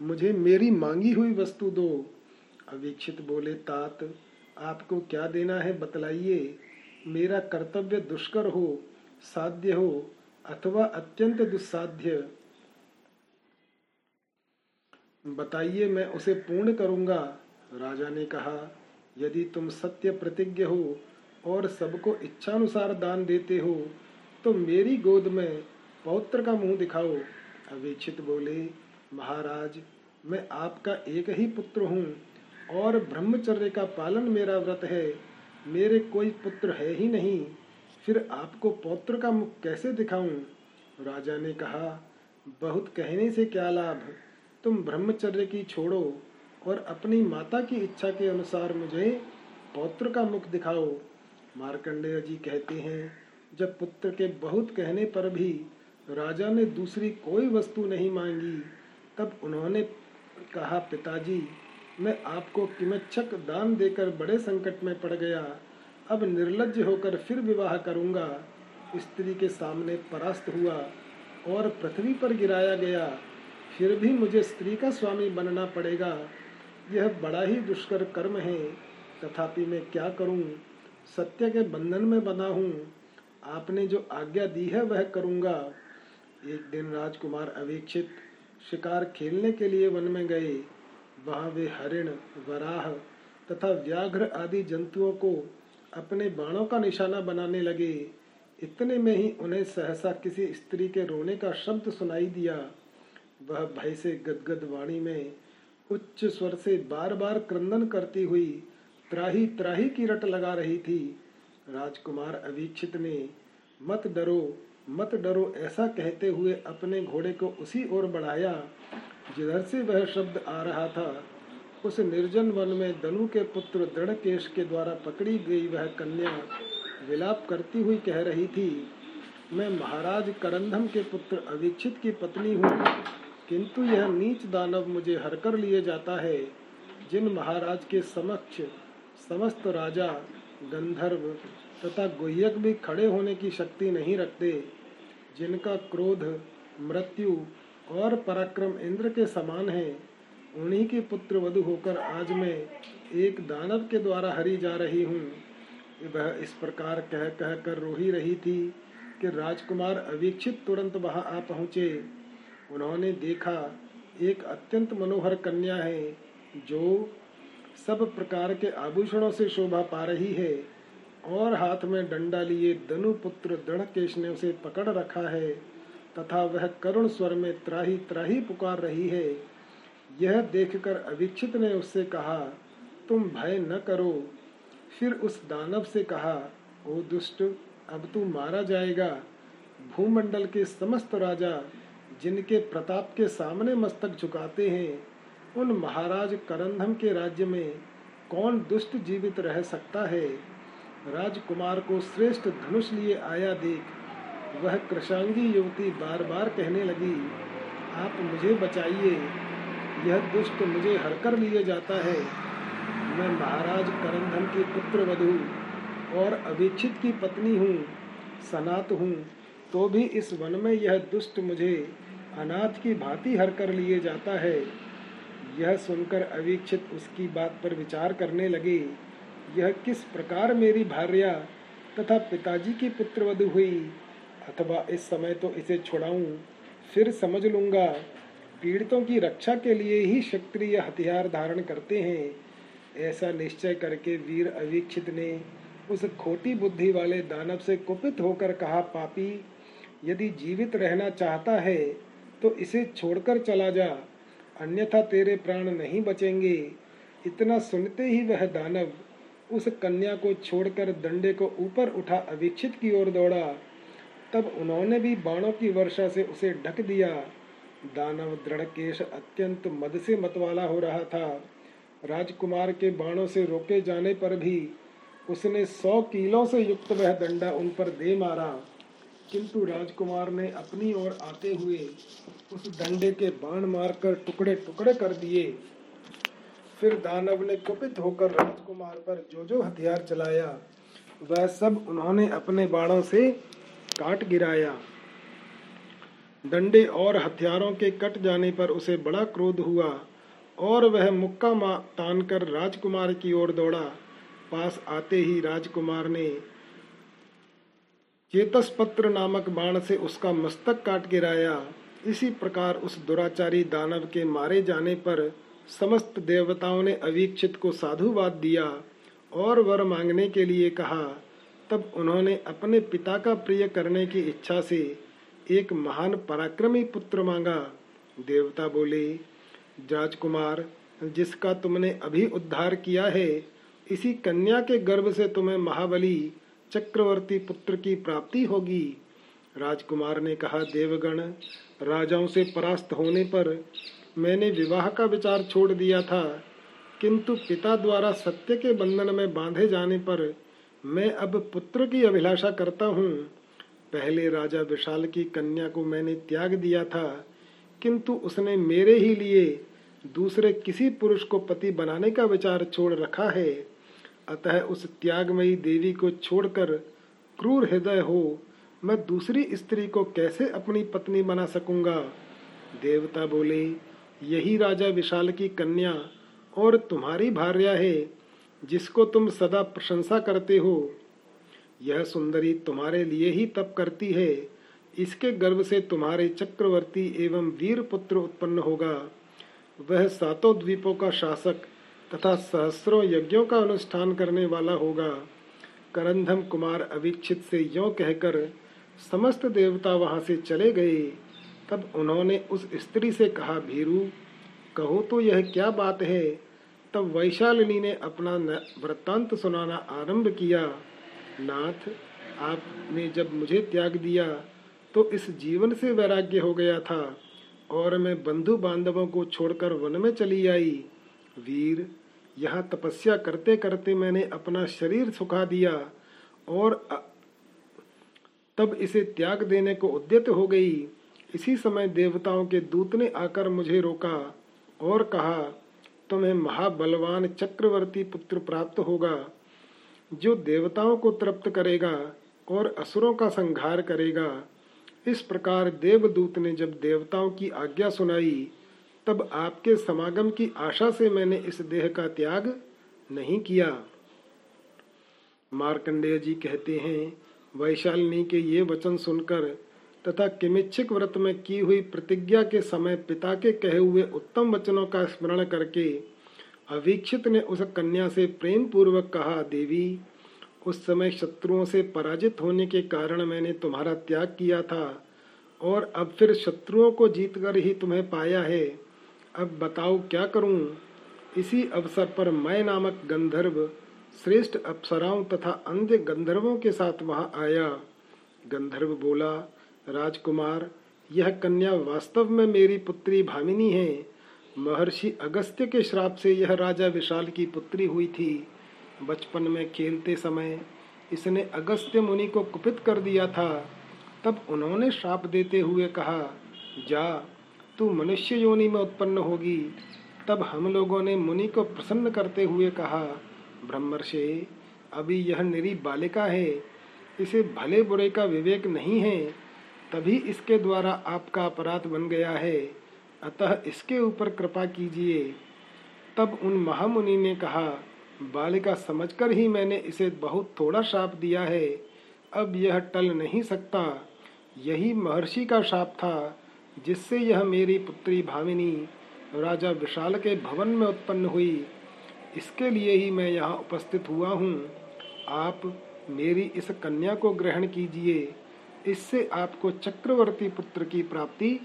मुझे मेरी मांगी हुई वस्तु दो। अवीक्षित बोले, तात, आपको क्या देना है, बतलाइए। मेरा कर्तव्य दुष्कर हो, साध्य हो अथवा अत्यंत दुस्साध्य। बताइए, मैं उसे पूर्ण करूँगा। राजा ने कहा, यदि तुम सत्य प्रतिज्ञ हो और सबको इच्छानुसार दान देते हो तो मेरी गोद में पौत्र का मुँह दिखाओ। अवेक्षित बोले, महाराज, मैं आपका एक ही पुत्र हूँ और ब्रह्मचर्य का पालन मेरा व्रत है। मेरे कोई पुत्र है ही नहीं। फिर आपको पौत्र का मुख कैसे दिखाऊँ? राजा ने कहा, बहुत कहने से क्या लाभ? तुम ब्रह्मचर्य की छोड़ो और अपनी माता की इच्छा के अनुसार मुझे पौत्र का मुख दिखाओ। मार्कंडेय जी कहते हैं, जब पुत्र के बहुत कहने पर भी राजा ने दूसरी कोई वस्तु नहीं मांगी, तब उन्होंने कहा, पिताजी, मैं आपको किमच्छक दान देकर बड़े संकट में पड़ गया। अब निर्लज होकर फिर विवाह करूँगा। स्त्री के सामने परास्त हुआ और पृथ्वी पर गिराया गया। फिर भी मुझे स्त्री का स्वामी बनना पड़ेगा। यह बड़ा ही दुष्कर कर्म है। तथापि मैं क्या करूँ? सत्य के बंधन में बना हूँ। आपने जो आज्ञा दी है, वह करूँगा। एक दिन राजकुमार अवेक्षित शिकार खेलने के लिए वन में गए। वहाँ वे हरिण, वराह तथा व्याघ्र आदि जंतुओं को अपने बाणों का निशाना बनाने लगे। इतने में ही उन्हें सहसा किसी स्त्री के रोने का शब्द सुनाई दिया। वह भय से गदगद वाणी में उच्च स्वर से बार बार क्रंदन करती हुई त्राही त्राही की रट लगा रही थी। राजकुमार अवीक्षित ने, मत डरो मत डरो, ऐसा कहते हुए अपने घोड़े को उसी ओर बढ़ाया, जिधर से वह शब्द आ रहा था। उस निर्जन वन में दनु के पुत्र दृढ़केश के द्वारा पकड़ी गई वह कन्या विलाप करती हुई कह रही थी, मैं महाराज करंधम के पुत्र अवीक्षित की पत्नी हूँ, किंतु यह नीच दानव मुझे हरकर लिए जाता है, जिन महाराज के समक्ष समस्त राजा, गंधर्व तथा गुह्यक भी खड़े होने की शक्ति नहीं रखते, जिनका क्रोध, मृत्यु और पराक्रम इंद्र के समान है उन्हीं के पुत्र वधु होकर आज मैं एक दानव के द्वारा हरी जा रही हूँ। वह इस प्रकार कह कह कर रो ही रही थी कि राजकुमार अवीक्षित तुरंत वहाँ आ पहुँचे। उन्होंने देखा, एक अत्यंत मनोहर कन्या है, जो सब प्रकार के आभूषणों से शोभा पा रही है और हाथ में डंडा लिए दनु पुत्र दृढ़केश ने उसे पकड़ रखा है तथा वह करुण स्वर में त्राही त्राही पुकार रही है। यह देखकर अवीक्षित ने उससे कहा, तुम भय न करो। फिर उस दानव से कहा, ओ दुष्ट, अब तू मारा जाएगा। भूमंडल के समस्त राजा, जिनके प्रताप के सामने मस्तक झुकाते हैं, उन महाराज करंधम के राज्य में कौन दुष्ट जीवित रह सकता है? राजकुमार को श्रेष्ठ धनुष लिए आया देख, वह कृषांगी युवती बार बार कहने लगी, आप मुझे बचाइए। यह दुष्ट मुझे हरकर लिए जाता है। मैं महाराज करंधन की पुत्र वधु और अभीक्षित की पत्नी हूँ, सनात हूँ तो भी इस वन में यह दुष्ट मुझे अनाथ की भांति हर कर लिए जाता है। यह सुनकर अवीक्षित उसकी बात पर विचार करने लगे, यह किस प्रकार मेरी भार्या तथा पिताजी की पुत्र वधु हुई? अथवा इस समय तो इसे छुड़ाऊं, फिर समझ लूँगा पीड़ितों की रक्षा के लिए ही क्षत्रिय हथियार धारण करते हैं। ऐसा निश्चय करके वीर अवीक्षित ने उस खोटी बुद्धि वाले दानव से कुपित होकर कहा, पापी, यदि जीवित रहना चाहता है तो इसे छोड़कर चला जा। अन्यथा तेरे प्राण नहीं बचेंगे। इतना सुनते ही वह दानव उस कन्या को छोड़कर दंडे को ऊपर उठा अवीक्षित की ओर दौड़ा। तब उन्होंने भी बाणों की वर्षा से उसे ढक दिया। दानव दृढ़ केश अत्यंत मद से मतवाला हो रहा था। राजकुमार के बाणों से रोके जाने पर भी उसने सौ कीलों से युक्त वह दंडा उन पर दे मारा। किंतु राजकुमार ने अपनी ओर आते हुए उस डंडे के बाण मारकर टुकड़े टुकड़े कर दिए। फिर दानव ने कुपित होकर राजकुमार पर जो जो हथियार चलाया, वह सब उन्होंने अपने बाणों से काट गिराया। डंडे और हथियारों के कट जाने पर उसे बड़ा क्रोध हुआ और वह मुक्का तान कर राजकुमार की ओर दौड़ा। पास आते ही राजकुमार ने चेतस पत्र नामक बाण से उसका मस्तक काट गिराया। इसी प्रकार उस दुराचारी दानव के मारे जाने पर समस्त देवताओं ने अवीक्षित को साधुवाद दिया और वर मांगने के लिए कहा। तब उन्होंने अपने पिता का प्रिय करने की इच्छा से एक महान पराक्रमी पुत्र मांगा। देवता बोले राजकुमार जिसका तुमने अभी उद्धार किया है, इसी कन्या के गर्भ से तुम्हें महाबली चक्रवर्ती पुत्र की प्राप्ति होगी। राजकुमार ने कहा, देवगण, राजाओं से परास्त होने पर मैंने विवाह का विचार छोड़ दिया था, किंतु पिता द्वारा सत्य के बंधन में बांधे जाने पर मैं अब पुत्र की अभिलाषा करता हूँ। पहले राजा विशाल की कन्या को मैंने त्याग दिया था, किंतु उसने मेरे ही लिए दूसरे किसी पुरुष को पति बनाने का विचार छोड़ रखा है। अतः उस त्यागमयी देवी को छोड़कर क्रूर हृदय हो, मैं दूसरी स्त्री को कैसे अपनी पत्नी बना सकूँगा? देवता बोले, यही राजा विशाल की कन्या और तुम्हारी भार्या है, जिसको तुम सदा प्रशंसा करते हो। यह सुंदरी तुम्हारे लिए ही तप करती है। इसके गर्भ से तुम्हारे चक्रवर्ती एवं वीर पुत्र उत्पन्न होगा। वह सातों द्वीपों का शासक तथा सहस्रों यज्ञों का अनुष्ठान करने वाला होगा। करंधम कुमार अवीक्षित से यो कहकर समस्त देवता वहाँ से चले गए। तब उन्होंने उस स्त्री से कहा, भीरू, कहो तो यह क्या बात है? तब वैशालिनी ने अपना वृत्तांत सुनाना आरंभ किया। नाथ, आपने जब मुझे त्याग दिया तो इस जीवन से वैराग्य हो गया था और मैं बंधु बांधवों को छोड़कर वन में चली आई। वीर, यहाँ तपस्या करते करते मैंने अपना शरीर सुखा दिया और तब इसे त्याग देने को उद्यत हो गई। इसी समय देवताओं के दूत ने आकर मुझे रोका और कहा, तुम्हें महाबलवान चक्रवर्ती पुत्र प्राप्त होगा। जो देवताओं को तृप्त करेगा और असुरों का संहार करेगा। इस प्रकार देवदूत ने जब देवताओं की आज्ञा सुनाई, तब आपके समागम की आशा से मैंने इस देह का त्याग नहीं किया। मार्कंडेय जी कहते हैं, वैशालिनी के ये वचन सुनकर तथा किमिच्छिक व्रत में की हुई प्रतिज्ञा के समय पिता के कहे हुए उत्तम वचनों का स्मरण करके अवीक्षित ने उस कन्या से प्रेम पूर्वक कहा, देवी, उस समय शत्रुओं से पराजित होने के कारण मैंने तुम्हारा त्याग किया था, और अब फिर शत्रुओं को जीतकर ही तुम्हें पाया है। अब बताओ क्या करूँ? इसी अवसर पर मैं नामक गंधर्व, श्रेष्ठ अप्सराओं तथा अन्य गंधर्वों के साथ वहाँ आया। गंधर्व बोला, राजकुमार, यह कन्या वास्तव में मेरी पुत्री भामिनी है। महर्षि अगस्त्य के श्राप से यह राजा विशाल की पुत्री हुई थी। बचपन में खेलते समय इसने अगस्त्य मुनि को कुपित कर दिया था। तब उन्होंने श्राप देते हुए कहा, जा, तू मनुष्य योनि में उत्पन्न होगी। तब हम लोगों ने मुनि को प्रसन्न करते हुए कहा, ब्रह्मर्षे, अभी यह निरी बालिका है। इसे भले बुरे का विवेक नहीं है, तभी इसके द्वारा आपका अपराध बन गया है। अतः इसके ऊपर कृपा कीजिए। तब उन महामुनि ने कहा, बालिका समझकर ही मैंने इसे बहुत थोड़ा शाप दिया है। अब यह टल नहीं सकता। यही महर्षि का शाप था, जिससे यह मेरी पुत्री भामिनी, राजा विशाल के भवन में उत्पन्न हुई। इसके लिए ही मैं यहाँ उपस्थित हुआ हूँ। आप मेरी इस कन्या को ग्रहण कीजिए। इससे आपको चक्रवर्ती पुत्र की प्राप्ति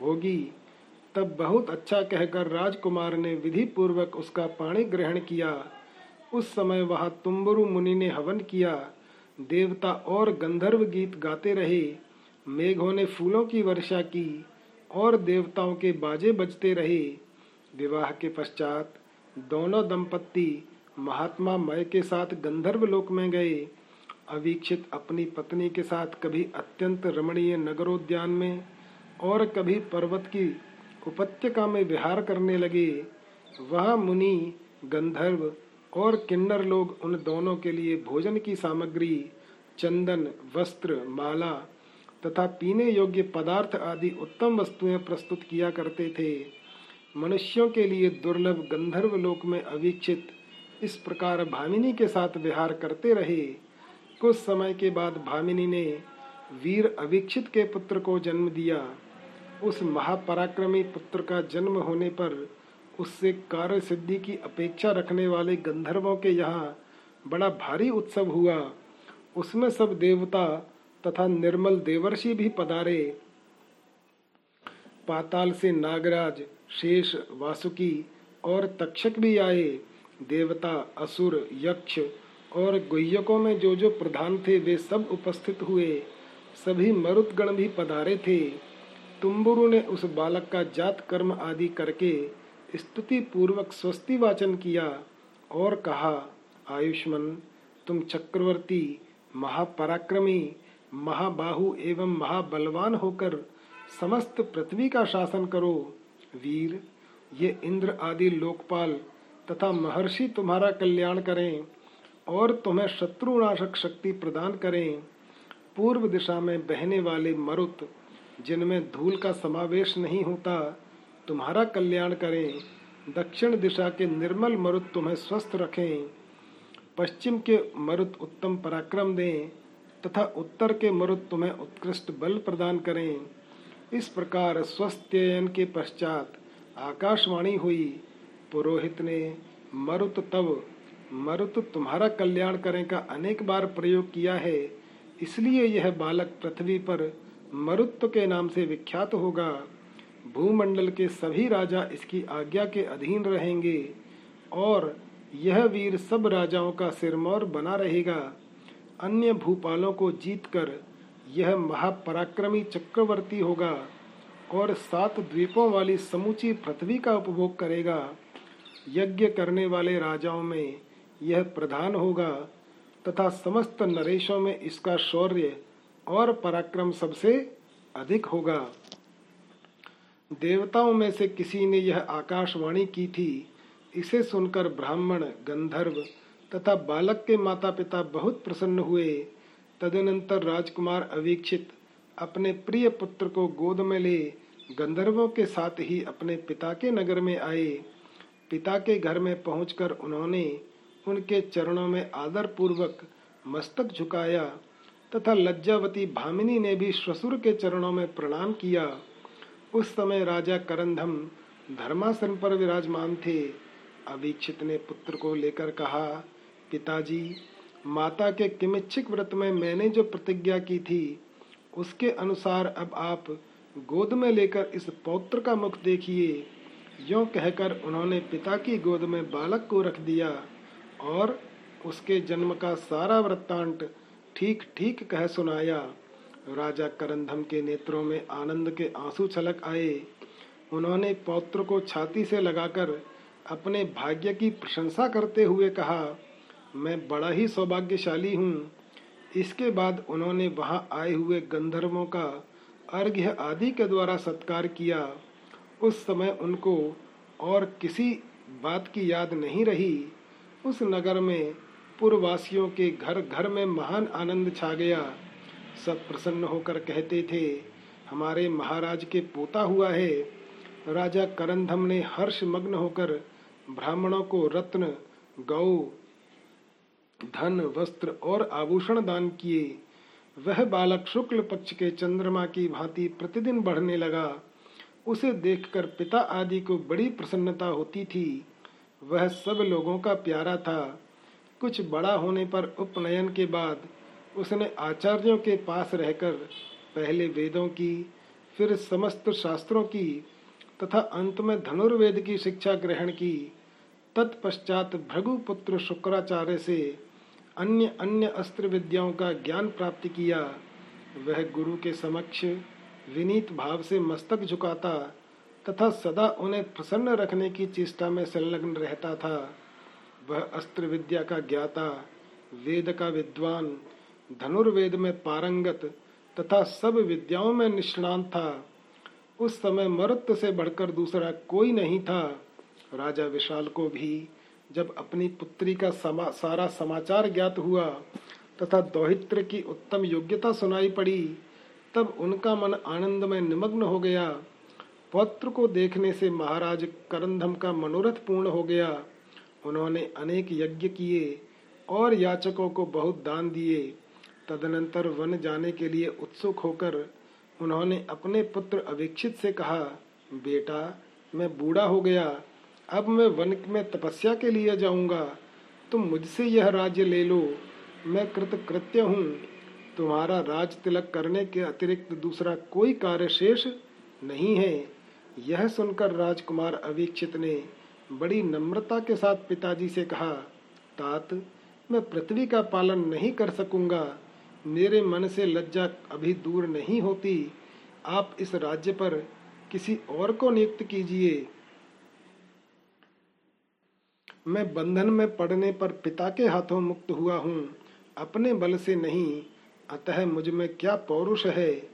होगी। तब बहुत अच्छा कहकर राजकुमार ने विधि पूर्वक उसका पानी ग्रहण किया। उस समय वहाँ तुम्बरु मुनि ने हवन किया। देवता और गंधर्व गीत गाते रहे। मेघों ने फूलों की वर्षा की और देवताओं के बाजे बजते रहे। विवाह के पश्चात दोनों दंपत्ति महात्मा मय के साथ गंधर्व लोक में गए। अवीक्षित अपनी पत्नी के साथ कभी अत्यंत रमणीय नगरोद्यान में और कभी पर्वत की उपत्यका में विहार करने लगे। वह मुनि, गंधर्व और किन्नर लोग उन दोनों के लिए भोजन की सामग्री, चंदन, वस्त्र, माला तथा पीने योग्य पदार्थ आदि उत्तम वस्तुएँ प्रस्तुत किया करते थे। मनुष्यों के लिए दुर्लभ गंधर्व लोक में अवीक्षित इस प्रकार भामिनी के साथ विहार करते रहे। कुछ समय के बाद भामिनी ने वीर अवीक्षित के पुत्र को जन्म दिया। उस महापराक्रमी पुत्र का जन्म होने पर उससे कार्य सिद्धि की अपेक्षा रखने वाले गंधर्वों के यहाँ बड़ा भारी उत्सव हुआ। उसमें सब देवता तथा निर्मल देवर्षि भी पधारे। पाताल से नागराज, शेष, वासुकी और तक्षक भी आए। देवता, असुर, यक्ष और गुह्यकों में जो जो प्रधान थे, वे सब उपस्थित हुए। सभी मरुदगण भी पधारे थे। तुम्बुरु ने उस बालक का जात कर्म आदि करके स्तुति पूर्वक स्वस्ति वाचन किया और कहा, आयुष्मन, तुम चक्रवर्ती, महापराक्रमी, महाबाहु एवं महाबलवान होकर समस्त पृथ्वी का शासन करो। वीर, ये इंद्र आदि लोकपाल तथा महर्षि तुम्हारा कल्याण करें और तुम्हें शत्रुनाशक शक्ति प्रदान करें। पूर्व दिशा में बहने वाले मरुत जिनमें धूल का समावेश नहीं होता, तुम्हारा कल्याण करें। दक्षिण दिशा के निर्मल मरुत तुम्हें स्वस्थ रखें। पश्चिम के मरुत उत्तम पराक्रम दें, तथा उत्तर के मरुत तुम्हें उत्कृष्ट बल प्रदान करें। इस प्रकार स्वस्थ्ययन के पश्चात आकाशवाणी हुई। पुरोहित ने, मरुत तब, मरुत तुम्हारा कल्याण करें का अनेक बार प्रयोग किया है। इसलिए यह बालक पृथ्वी पर मरुत्व के नाम से विख्यात होगा। भूमंडल के सभी राजा इसकी आज्ञा के अधीन रहेंगे और यह वीर सब राजाओं का सिरमौर बना रहेगा। अन्य भूपालों को जीतकर यह महापराक्रमी चक्रवर्ती होगा और सात द्वीपों वाली समूची पृथ्वी का उपभोग करेगा। यज्ञ करने वाले राजाओं में यह प्रधान होगा तथा समस्त नरेशों में इसका शौर्य और पराक्रम सबसे अधिक होगा। देवताओं में से किसी ने यह आकाशवाणी की थी। इसे सुनकर ब्राह्मण, गंधर्व तथा बालक के माता पिता बहुत प्रसन्न हुए। तदनंतर राजकुमार अवीक्षित अपने प्रिय पुत्र को गोद में ले गंधर्वों के साथ ही अपने पिता के नगर में आए। पिता के घर में पहुंचकर उन्होंने उनके चरणों में आदर पूर्वक मस्तक झुकाया। तथा लज्जावती भामिनी ने भी श्वसुर के चरणों में प्रणाम किया। उस समय राजा करंधम धर्मासन पर विराजमान थे। अवीक्षित ने पुत्र को लेकर कहा, पिताजी, माता के किमिच्छिक व्रत में मैंने जो प्रतिज्ञा की थी, उसके अनुसार अब आप गोद में लेकर इस पौत्र का मुख देखिए। यो कहकर उन्होंने पिता की गोद में बालक को रख दिया और उसके जन्म का सारा वृत्तांत ठीक ठीक कह सुनाया। राजा करंधम के नेत्रों में आनंद के आँसू छलक आए। उन्होंने पौत्र को छाती से लगाकर अपने भाग्य की प्रशंसा करते हुए कहा, मैं बड़ा ही सौभाग्यशाली हूँ। इसके बाद उन्होंने वहाँ आए हुए गंधर्वों का अर्घ्य आदि के द्वारा सत्कार किया। उस समय उनको और किसी बात की याद नहीं रही। उस नगर में पूर्ववासियों के घर घर में महान आनंद छा गया। सब प्रसन्न होकर कहते थे, हमारे महाराज के पोता हुआ है। राजा करंधम ने हर्ष मग्न होकर ब्राह्मणों को रत्न, गौ, धन, वस्त्र और आभूषण दान किए। वह बालक शुक्ल पक्ष के चंद्रमा की भांति प्रतिदिन बढ़ने लगा। उसे देखकर पिता आदि को बड़ी प्रसन्नता होती थी। वह सब लोगों का प्यारा था। कुछ बड़ा होने पर उपनयन के बाद उसने आचार्यों के पास रहकर पहले वेदों की, फिर समस्त शास्त्रों की तथा अंत में धनुर्वेद की शिक्षा ग्रहण की। तत्पश्चात भृगुपुत्र शुक्राचार्य से अन्य अन्य अस्त्र विद्याओं का ज्ञान प्राप्त किया। वह गुरु के समक्ष विनीत भाव से मस्तक झुकाता तथा सदा उन्हें प्रसन्न रखने की चेष्टा में संलग्न रहता था। वह अस्त्र विद्या का ज्ञाता वेद का विद्वान धनुर्वेद में पारंगत तथा सब विद्याओं में निष्णांत था। उस समय मरुत से बढ़कर दूसरा कोई नहीं था। राजा विशाल को भी जब अपनी पुत्री का समा, सारा समाचार ज्ञात हुआ तथा दौहित्र की उत्तम योग्यता सुनाई पड़ी तब उनका मन आनंद में निमग्न हो गया। पौत्र को देखने से महाराज करंधम का मनोरथ पूर्ण हो गया। उन्होंने अनेक यज्ञ किए और याचकों को बहुत दान दिए। तदनंतर वन जाने के लिए उत्सुक होकर उन्होंने अपने पुत्र अवीक्षित से कहा, बेटा, मैं बूढ़ा हो गया। अब मैं वन में तपस्या के लिए जाऊँगा। तुम मुझसे यह राज्य ले लो। मैं कृत कृत्य हूँ। तुम्हारा राज तिलक करने के अतिरिक्त दूसरा कोई कार्य शेष नहीं है। यह सुनकर राजकुमार अवीक्षित ने बड़ी नम्रता के साथ पिताजी से कहा, तात, मैं पृथ्वी का पालन नहीं कर सकूँगा। मेरे मन से लज्जा अभी दूर नहीं होती। आप इस राज्य पर किसी और को नियुक्त कीजिए। मैं बंधन में पड़ने पर पिता के हाथों मुक्त हुआ हूँ। अपने बल से नहीं, अतः मुझमें क्या पौरुष है?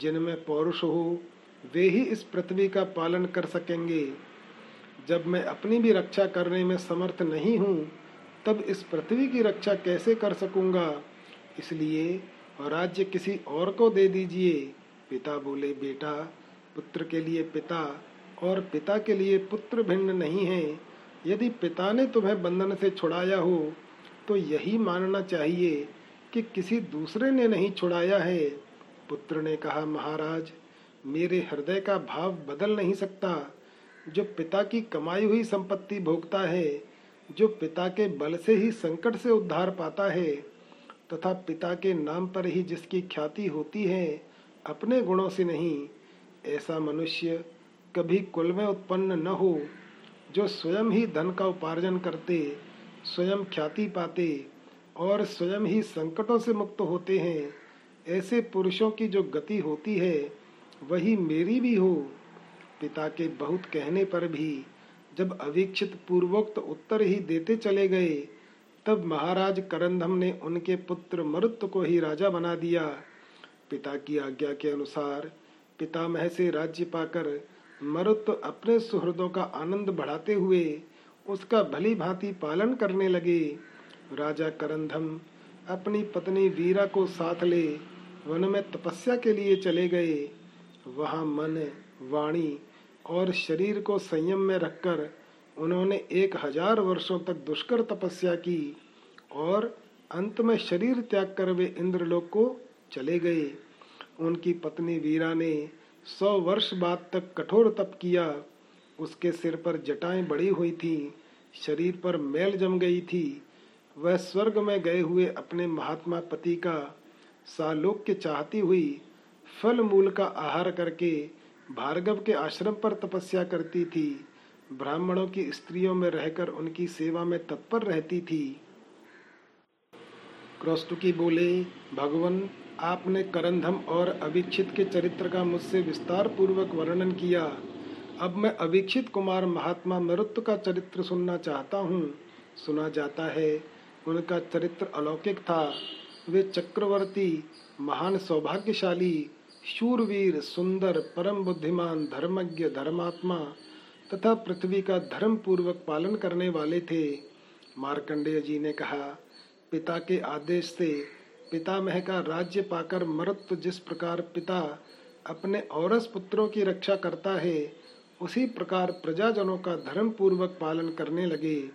जिनमें पौरुष हो, वे ही इस पृथ्वी का पालन कर सकेंगे। जब मैं अपनी भी रक्षा करने में समर्थ नहीं हूँ, तब इस पृथ्वी की रक्षा कैसे कर सकूँगा? इसलिए राज्य किसी और को दे दीजिए। पिता बोले, बेटा, पुत्र के लिए पिता और पिता के लिए पुत्र भिन्न नहीं है। यदि पिता ने तुम्हें बंधन से छुड़ाया हो तो यही मानना चाहिए कि किसी दूसरे ने नहीं छुड़ाया है। पुत्र ने कहा, महाराज, मेरे हृदय का भाव बदल नहीं सकता। जो पिता की कमाई हुई संपत्ति भोगता है, जो पिता के बल से ही संकट से उद्धार पाता है, तथा पिता के नाम पर ही जिसकी ख्याति होती है, अपने गुणों से नहीं, ऐसा मनुष्य कभी कुल में उत्पन्न न हो, जो स्वयं ही धन का उपार्जन करते, स्वयं ख्याति पाते, और स्वयं ही संकटों से मुक्त होते हैं, ऐसे पुरुषों की जो गति होती है, वही मेरी भी हो। पिता के बहुत कहने पर भी जब अवीक्षित पूर्वोक्त उत्तर ही देते चले गए, तब महाराज करंधम ने उनके पुत्र मरुत को ही राजा बना दिया। पिता की आज्ञा के अनुसार पितामह से राज्य पाकर मरुत अपने सुहृदों का आनंद बढ़ाते हुए उसका भली भांति पालन करने लगे। राजा करंधम अपनी पत्नी वीरा को साथ ले वन में तपस्या के लिए चले गए। वहाँ मन, वाणी और शरीर को संयम में रखकर उन्होंने एक हज़ार वर्षों तक दुष्कर तपस्या की और अंत में शरीर त्याग कर वे इंद्रलोक को चले गए। उनकी पत्नी वीरा ने सौ वर्ष बाद तक कठोर तप किया। उसके सिर पर जटाएँ बड़ी हुई थी, शरीर पर मैल जम गई थी। वह स्वर्ग में गए हुए अपने महात्मा पति का सालोक के चाहती हुई फल मूल का आहार करके भार्गव के आश्रम पर तपस्या करती थी। ब्राह्मणों की स्त्रियों में रहकर उनकी सेवा में तत्पर रहती थी। क्रौस्तुकी बोले, भगवान, आपने करंधम और अवीक्षित के चरित्र का मुझसे विस्तार पूर्वक वर्णन किया। अब मैं अवीक्षित कुमार महात्मा मरुत्व का चरित्र सुनना चाहता हूँ। सुना जाता है, उनका चरित्र अलौकिक था। वे चक्रवर्ती, महान सौभाग्यशाली शूरवीर, सुंदर, परम बुद्धिमान, धर्मज्ञ, धर्मात्मा तथा पृथ्वी का धर्म पूर्वक पालन करने वाले थे। मार्कंडेय जी ने कहा, पिता के आदेश से पितामह का राज्य पाकर मरत्व जिस प्रकार पिता अपने औरस पुत्रों की रक्षा करता है, उसी प्रकार प्रजाजनों का धर्म पूर्वक पालन करने लगे।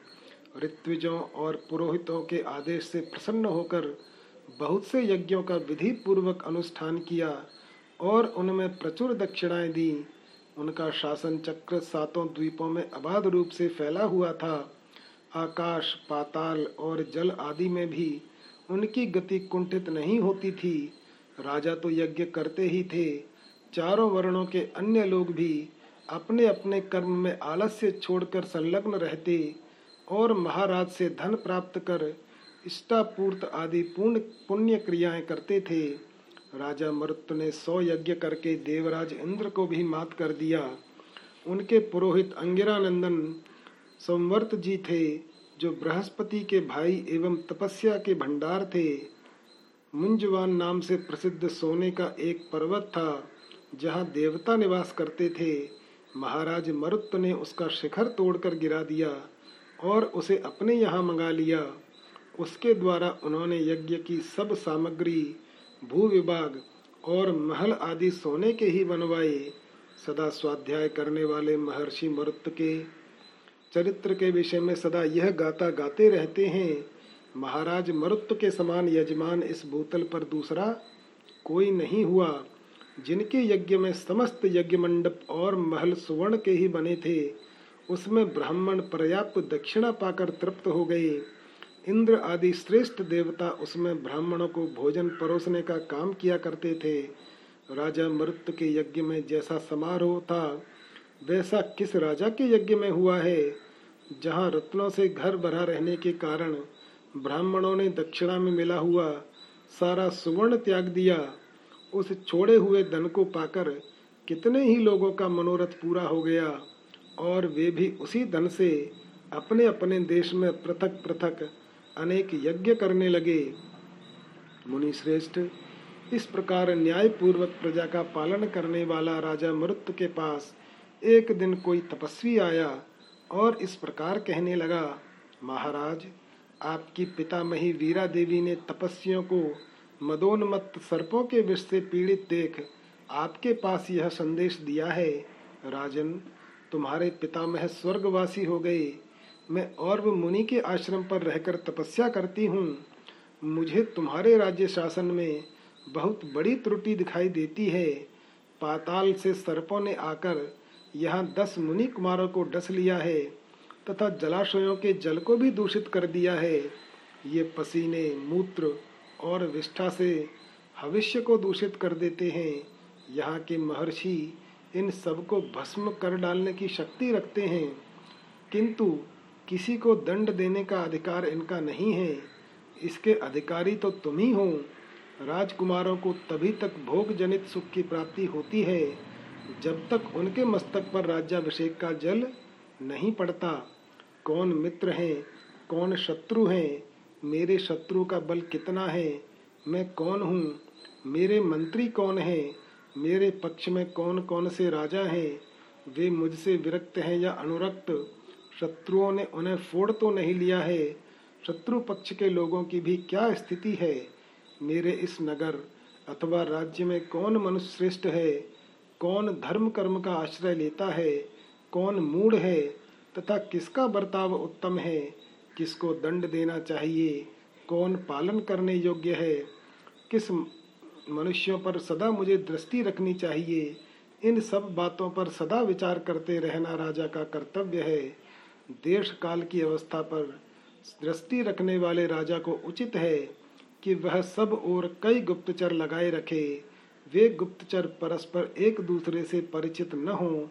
ऋत्विजों और पुरोहितों के आदेश से प्रसन्न होकर बहुत से यज्ञों का विधि पूर्वक अनुष्ठान किया। और उनमें प्रचुर दक्षिणाएँ दी। उनका शासन चक्र सातों द्वीपों में अबाध रूप से फैला हुआ था। आकाश, पाताल और जल आदि में भी उनकी गति कुंठित नहीं होती थी। राजा तो यज्ञ करते ही थे। चारों वर्णों के अन्य लोग भी अपने अपने कर्म में आलस्य छोड़कर संलग्न रहते और महाराज से धन प्राप्त कर इष्टापूर्त आदि पूर्ण पुण्य क्रियाएँ करते थे। राजा मरुत ने सौ यज्ञ करके देवराज इंद्र को भी मात कर दिया। उनके पुरोहित अंगिरानंदन संवर्त जी थे, जो बृहस्पति के भाई एवं तपस्या के भंडार थे। मुंजवान नाम से प्रसिद्ध सोने का एक पर्वत था, जहाँ देवता निवास करते थे। महाराज मरुत ने उसका शिखर तोड़कर गिरा दिया और उसे अपने यहाँ मंगा लिया। उसके द्वारा उन्होंने यज्ञ की सब सामग्री भू विभाग और महल आदि सोने के ही बनवाए, सदा स्वाध्याय करने वाले महर्षि मरुत के। चरित्र के विषय में सदा यह गाता गाते रहते हैं, महाराज मरुत के समान यजमान इस भूतल पर दूसरा कोई नहीं हुआ, जिनके यज्ञ में समस्त यज्ञ मंडप और महल सुवर्ण के ही बने थे, उसमें ब्राह्मण पर्याप्त दक्षिणा पाकर तृप्त हो गए। इंद्र आदि श्रेष्ठ देवता उसमें ब्राह्मणों को भोजन परोसने का काम किया करते थे। राजा मरुत के यज्ञ में जैसा समारोह था, वैसा किस राजा के यज्ञ में हुआ है? जहाँ रत्नों से घर भरा रहने के कारण ब्राह्मणों ने दक्षिणा में मिला हुआ सारा सुवर्ण त्याग दिया, उस छोड़े हुए धन को पाकर कितने ही लोगों का मनोरथ पूरा हो गया, और वे भी उसी धन से अपने अपने देश में पृथक पृथक अनेक यज्ञ करने लगे। मुनि श्रेष्ठ इस प्रकार न्याय पूर्वक प्रजा का पालन करने वाला राजा मरुत के पास एक दिन कोई तपस्वी आया और इस प्रकार कहने लगा, महाराज, आपकी पितामही वीरा देवी ने तपस्वियों को मदोन्मत्त सर्पों के विष से पीड़ित देख आपके पास यह संदेश दिया है। राजन, तुम्हारे पितामह स्वर्गवासी हो गए। मैं और मुनि के आश्रम पर रहकर तपस्या करती हूँ। मुझे तुम्हारे राज्य शासन में बहुत बड़ी त्रुटि दिखाई देती है। पाताल से सर्पों ने आकर यहाँ दस मुनि कुमारों को डस लिया है तथा जलाशयों के जल को भी दूषित कर दिया है। ये पसीने, मूत्र और विष्ठा से भविष्य को दूषित कर देते हैं। यहाँ के महर्षि इन सबको भस्म कर डालने की शक्ति रखते हैं। किंतु किसी को दंड देने का अधिकार इनका नहीं है। इसके अधिकारी तो तुम ही हो। राजकुमारों को तभी तक भोग जनित सुख की प्राप्ति होती है, जब तक उनके मस्तक पर राज्याभिषेक का जल नहीं पड़ता। कौन मित्र हैं, कौन शत्रु हैं, मेरे शत्रु का बल कितना है, मैं कौन हूँ, मेरे मंत्री कौन है, मेरे पक्ष में कौन कौन से राजा हैं, वे मुझसे विरक्त हैं या अनुरक्त? शत्रुओं ने उन्हें फोड़ तो नहीं लिया है, शत्रु पक्ष के लोगों की भी क्या स्थिति है? मेरे इस नगर अथवा राज्य में कौन मनुष्य श्रेष्ठ है? कौन धर्म कर्म का आश्रय लेता है? कौन मूढ़ है? तथा किसका बर्ताव उत्तम है? किसको दंड देना चाहिए? कौन पालन करने योग्य है? किस मनुष्यों पर सदा मुझे दृष्टि रखनी चाहिए? इन सब बातों पर सदा विचार करते रहना राजा का कर्तव्य है। देश काल की अवस्था पर दृष्टि रखने वाले राजा को उचित है कि वह सब और कई गुप्तचर लगाए रखे। वे गुप्तचर परस्पर एक दूसरे से परिचित न हों।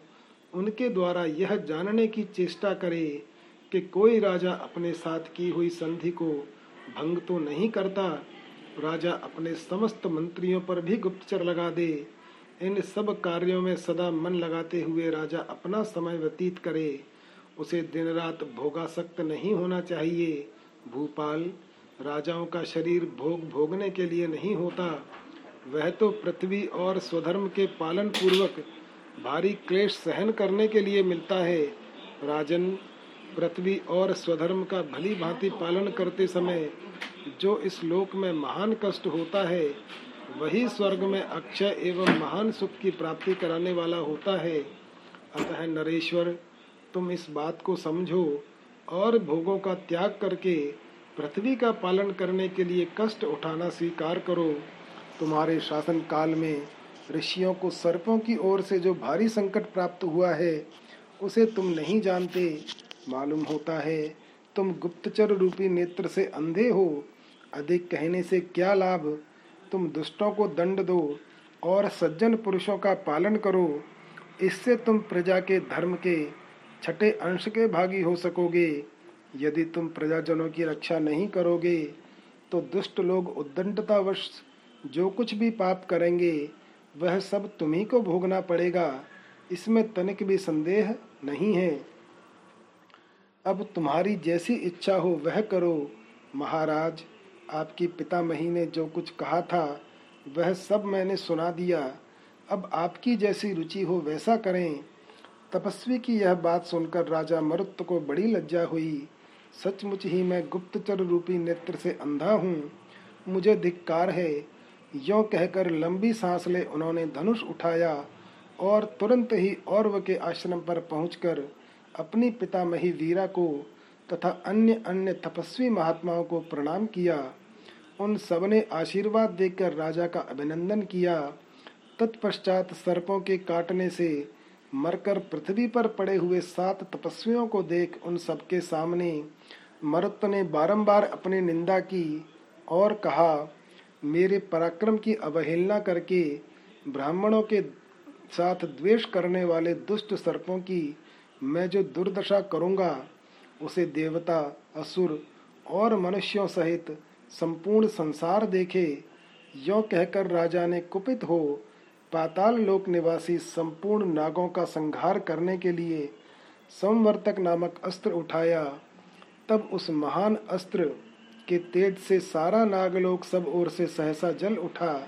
उनके द्वारा यह जानने की चेष्टा करे कि कोई राजा अपने साथ की हुई संधि को भंग तो नहीं करता। राजा अपने समस्त मंत्रियों पर भी गुप्तचर लगा दे। इन सब कार्यों में सदा मन लगाते हुए राजा अपना समय व्यतीत करे। उसे दिन रात भोगासक्त नहीं होना चाहिए। भूपाल, राजाओं का शरीर भोग भोगने के लिए नहीं होता। वह तो पृथ्वी और स्वधर्म के पालन पूर्वक भारी क्लेश सहन करने के लिए मिलता है। राजन, पृथ्वी और स्वधर्म का भली भांति पालन करते समय जो इस लोक में महान कष्ट होता है, वही स्वर्ग में अक्षय एवं महान सुख की प्राप्ति कराने वाला होता है। अतः नरेश्वर तुम इस बात को समझो और भोगों का त्याग करके पृथ्वी का पालन करने के लिए कष्ट उठाना स्वीकार करो। तुम्हारे शासन काल में ऋषियों को सर्पों की ओर से जो भारी संकट प्राप्त हुआ है, उसे तुम नहीं जानते। मालूम होता है, तुम गुप्तचर रूपी नेत्र से अंधे हो। अधिक कहने से क्या लाभ? तुम दुष्टों को दंड दो और सज्जन पुरुषों का पालन करो। इससे तुम प्रजा के धर्म के छठे अंश के भागी हो सकोगे। यदि तुम प्रजाजनों की रक्षा नहीं करोगे तो दुष्ट लोग उद्दंडतावश जो कुछ भी पाप करेंगे, वह सब तुम्ही को भोगना पड़ेगा। इसमें तनिक भी संदेह नहीं है। अब तुम्हारी जैसी इच्छा हो, वह करो। महाराज, आपकी पितामही ने जो कुछ कहा था, वह सब मैंने सुना दिया। अब आपकी जैसी रुचि हो, वैसा करें। तपस्वी की यह बात सुनकर राजा मरुत को बड़ी लज्जा हुई। सचमुच ही मैं गुप्तचर रूपी नेत्र से अंधा हूँ। मुझे धिक्कार है। यो कहकर लंबी सांस ले उन्होंने धनुष उठाया और तुरंत ही औरव के आश्रम पर पहुंचकर अपनी पितामही वीरा को तथा अन्य अन्य तपस्वी महात्माओं को प्रणाम किया। उन सबने आशीर्वाद देकर राजा का अभिनंदन किया। तत्पश्चात सर्पों के काटने से मरकर पृथ्वी पर पड़े हुए सात तपस्वियों को देख उन सबके सामने मरुत ने बारंबार अपनी निंदा की और कहा, मेरे पराक्रम की अवहेलना करके ब्राह्मणों के साथ द्वेष करने वाले दुष्ट सर्पों की मैं जो दुर्दशा करूँगा, उसे देवता, असुर और मनुष्यों सहित संपूर्ण संसार देखे। यो कहकर राजा ने कुपित हो पाताल लोक निवासी संपूर्ण नागों का संहार करने के लिए संवर्तक नामक अस्त्र उठाया। तब उस महान अस्त्र के तेज से सारा नागलोक सब ओर से सहसा जल उठा।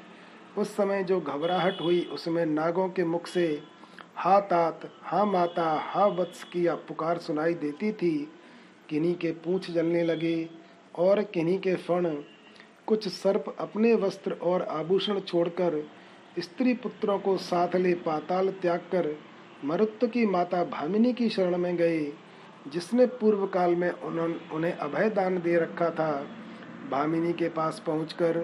उस समय जो घबराहट हुई, उसमें नागों के मुख से हा तात हा माता हा वत्स की पुकार सुनाई देती थी। किन्हीं के पूछ जलने लगे और किन्हीं के फण। कुछ सर्प अपने वस्त्र और आभूषण छोड़कर स्त्री पुत्रों को साथ ले पाताल त्याग कर मरुत्व की माता भामिनी की शरण में गए जिसने पूर्व काल में उन्होंने उन्हें अभय दान दे रखा था। भामिनी के पास पहुंचकर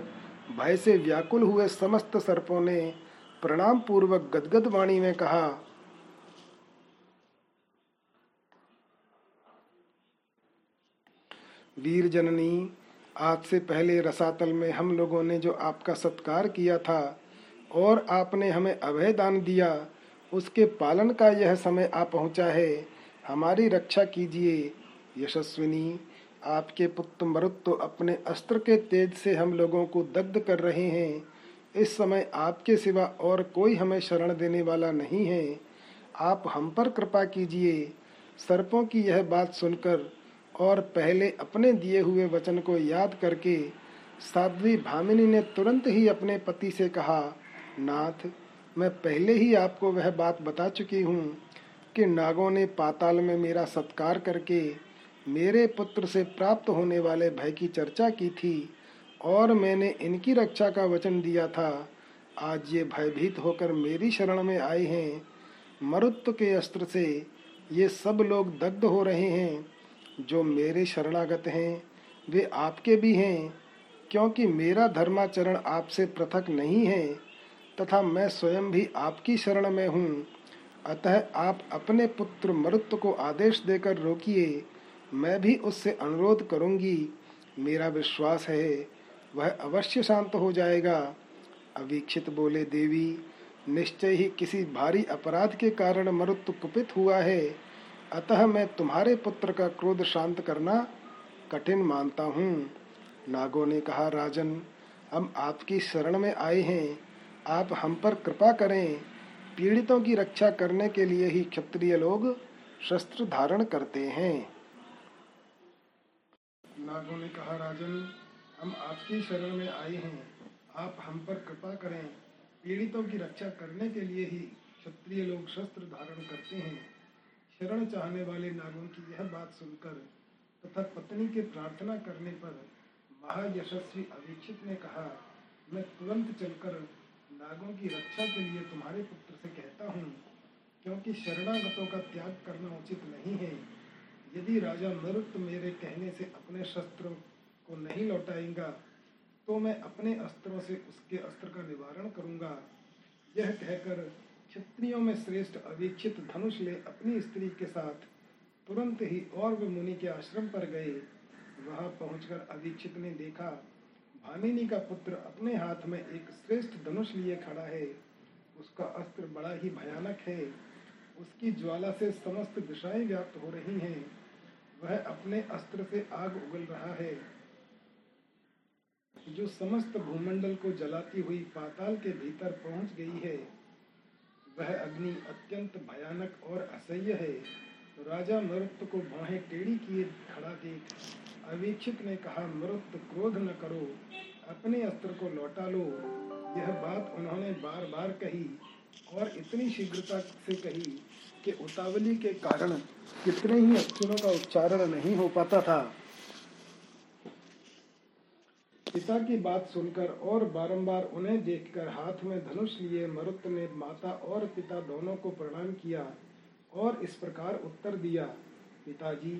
भय से व्याकुल हुए समस्त सर्पों ने प्रणाम पूर्वक गदगद वाणी में कहा, वीर जननी, आज से पहले रसातल में हम लोगों ने जो आपका सत्कार किया था और आपने हमें अभय दान दिया, उसके पालन का यह समय आ पहुँचा है। हमारी रक्षा कीजिए, यशस्विनी। आपके पुत्र मरुत तो अपने अस्त्र के तेज से हम लोगों को दग्ध कर रहे हैं। इस समय आपके सिवा और कोई हमें शरण देने वाला नहीं है। आप हम पर कृपा कीजिए। सर्पों की यह बात सुनकर और पहले अपने दिए हुए वचन को याद करके साध्वी भामिनी ने तुरंत ही अपने पति से कहा नाथ, मैं पहले ही आपको वह बात बता चुकी हूँ कि नागों ने पाताल में मेरा सत्कार करके मेरे पुत्र से प्राप्त होने वाले भय की चर्चा की थी और मैंने इनकी रक्षा का वचन दिया था। आज ये भयभीत होकर मेरी शरण में आए हैं। मरुत्व के अस्त्र से ये सब लोग दग्ध हो रहे हैं। जो मेरे शरणागत हैं, वे आपके भी हैं, क्योंकि मेरा धर्माचरण आपसे पृथक नहीं है। तथा मैं स्वयं भी आपकी शरण में हूँ। अतः आप अपने पुत्र मरुत्व को आदेश देकर रोकिए। मैं भी उससे अनुरोध करूँगी। मेरा विश्वास है, वह अवश्य शांत हो जाएगा। अवीक्षित बोले, देवी, निश्चय ही किसी भारी अपराध के कारण मरुत्व कुपित हुआ है। अतः मैं तुम्हारे पुत्र का क्रोध शांत करना कठिन मानता हूँ। नागो ने कहा, राजन, हम आपकी शरण में आए हैं। आप हम पर कृपा करें। पीड़ितों की रक्षा करने के लिए ही क्षत्रिय लोग शस्त्र धारण करते हैं। नागो ने कहा, राजन, हम आपकी शरण में आए हैं। आप हम पर कृपा करें। पीड़ितों की रक्षा करने के लिए ही क्षत्रिय लोग शस्त्र धारण करते हैं। शरण चाहने वाले नागों की यह बात सुनकर तथा पत्नी के प्रार्थना करने पर महायशस्वी अवीक्षित ने कहा, मैं तुरंत चलकर नागों की रक्षा के लिए तुम्हारे पुत्र से कहता हूँ क्योंकि शरणागतों का त्याग करना उचित नहीं है। यदि राजा मरुत मेरे कहने से अपने शस्त्रों को नहीं लौटाएगा तो मैं अपने अस्त्रों से उसके अस्त्र का निवारण करूँगा। यह कहकर क्षत्रियों में श्रेष्ठ अवीक्षित धनुष ले अपनी स्त्री के साथ तुरंत ही और वे मुनि के आश्रम पर गए। वहाँ पहुंचकर अवीक्षित ने देखा भामिनी का पुत्र अपने हाथ में एक श्रेष्ठ धनुष लिए खड़ा है। उसका अस्त्र बड़ा ही भयानक है। उसकी ज्वाला से समस्त दिशाएँ व्याप्त हो रही हैं। वह अपने अस्त्र से आग उगल रहा है। जो समस्त भूमंडल को जलाती हुई पाताल के भीतर पहुँच गई है, वह अग्नि अत्यंत भयानक और असह्य है। राजा मरुत को बाहें टेढ़ी किए खड़ा देख अवीक्षित ने कहा मृत क्रोध न करो, अपने अस्त्र को लौटा लो। यह बात उन्होंने बार बार कही और इतनी शीघ्रता से कही कि उतावली के कारण कितने ही अक्षरों का उच्चारण नहीं हो पाता था। पिता की बात सुनकर और बारंबार उन्हें देखकर हाथ में धनुष लिए मरुत ने माता और पिता दोनों को प्रणाम किया और इस प्रकार उत्तर दिया, पिताजी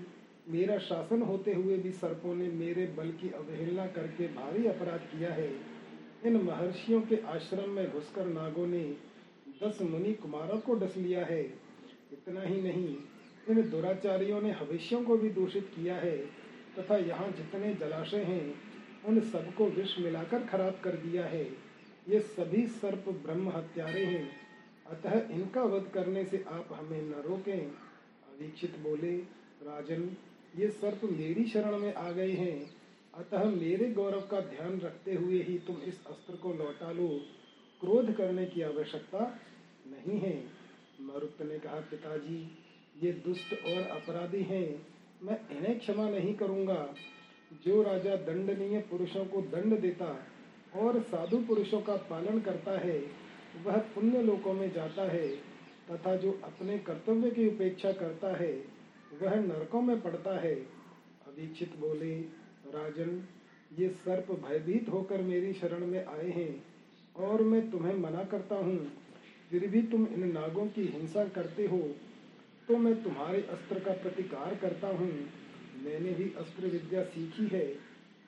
मेरा शासन होते हुए भी सर्पों ने मेरे बल की अवहेलना करके भारी अपराध किया है। इन महर्षियों के आश्रम में घुसकर नागों ने दस मुनि कुमारों को डस लिया है। इतना ही नहीं, इन दुराचारियों ने हविष्यों को भी दूषित किया है तथा यहाँ जितने जलाशय हैं, उन सबको विष मिलाकर खराब कर दिया है। ये सभी सर्प ब्रह्म हत्यारे हैं। अतः इनका वध करने से आप हमें न रोकें। अवीक्षित बोले, राजन ये सर्प मेरी शरण में आ गए हैं। अतः मेरे गौरव का ध्यान रखते हुए ही तुम इस अस्त्र को लौटा लो। क्रोध करने की आवश्यकता नहीं है। मरुत ने कहा, पिताजी, ये दुष्ट और अपराधी हैं। मैं इन्हें क्षमा नहीं करूँगा। जो राजा दंडनीय पुरुषों को दंड देता और साधु पुरुषों का पालन करता है, वह पुण्य लोकों में जाता है, तथा जो अपने कर्तव्य की उपेक्षा करता है वह नरकों में पड़ता है। अवीक्षित बोले, राजन, ये सर्प भयभीत होकर मेरी शरण में आए हैं और मैं तुम्हें मना करता हूँ। फिर भी तुम इन नागों की हिंसा करते हो तो मैं तुम्हारे अस्त्र का प्रतिकार करता हूँ। मैंने भी अस्त्र विद्या सीखी है।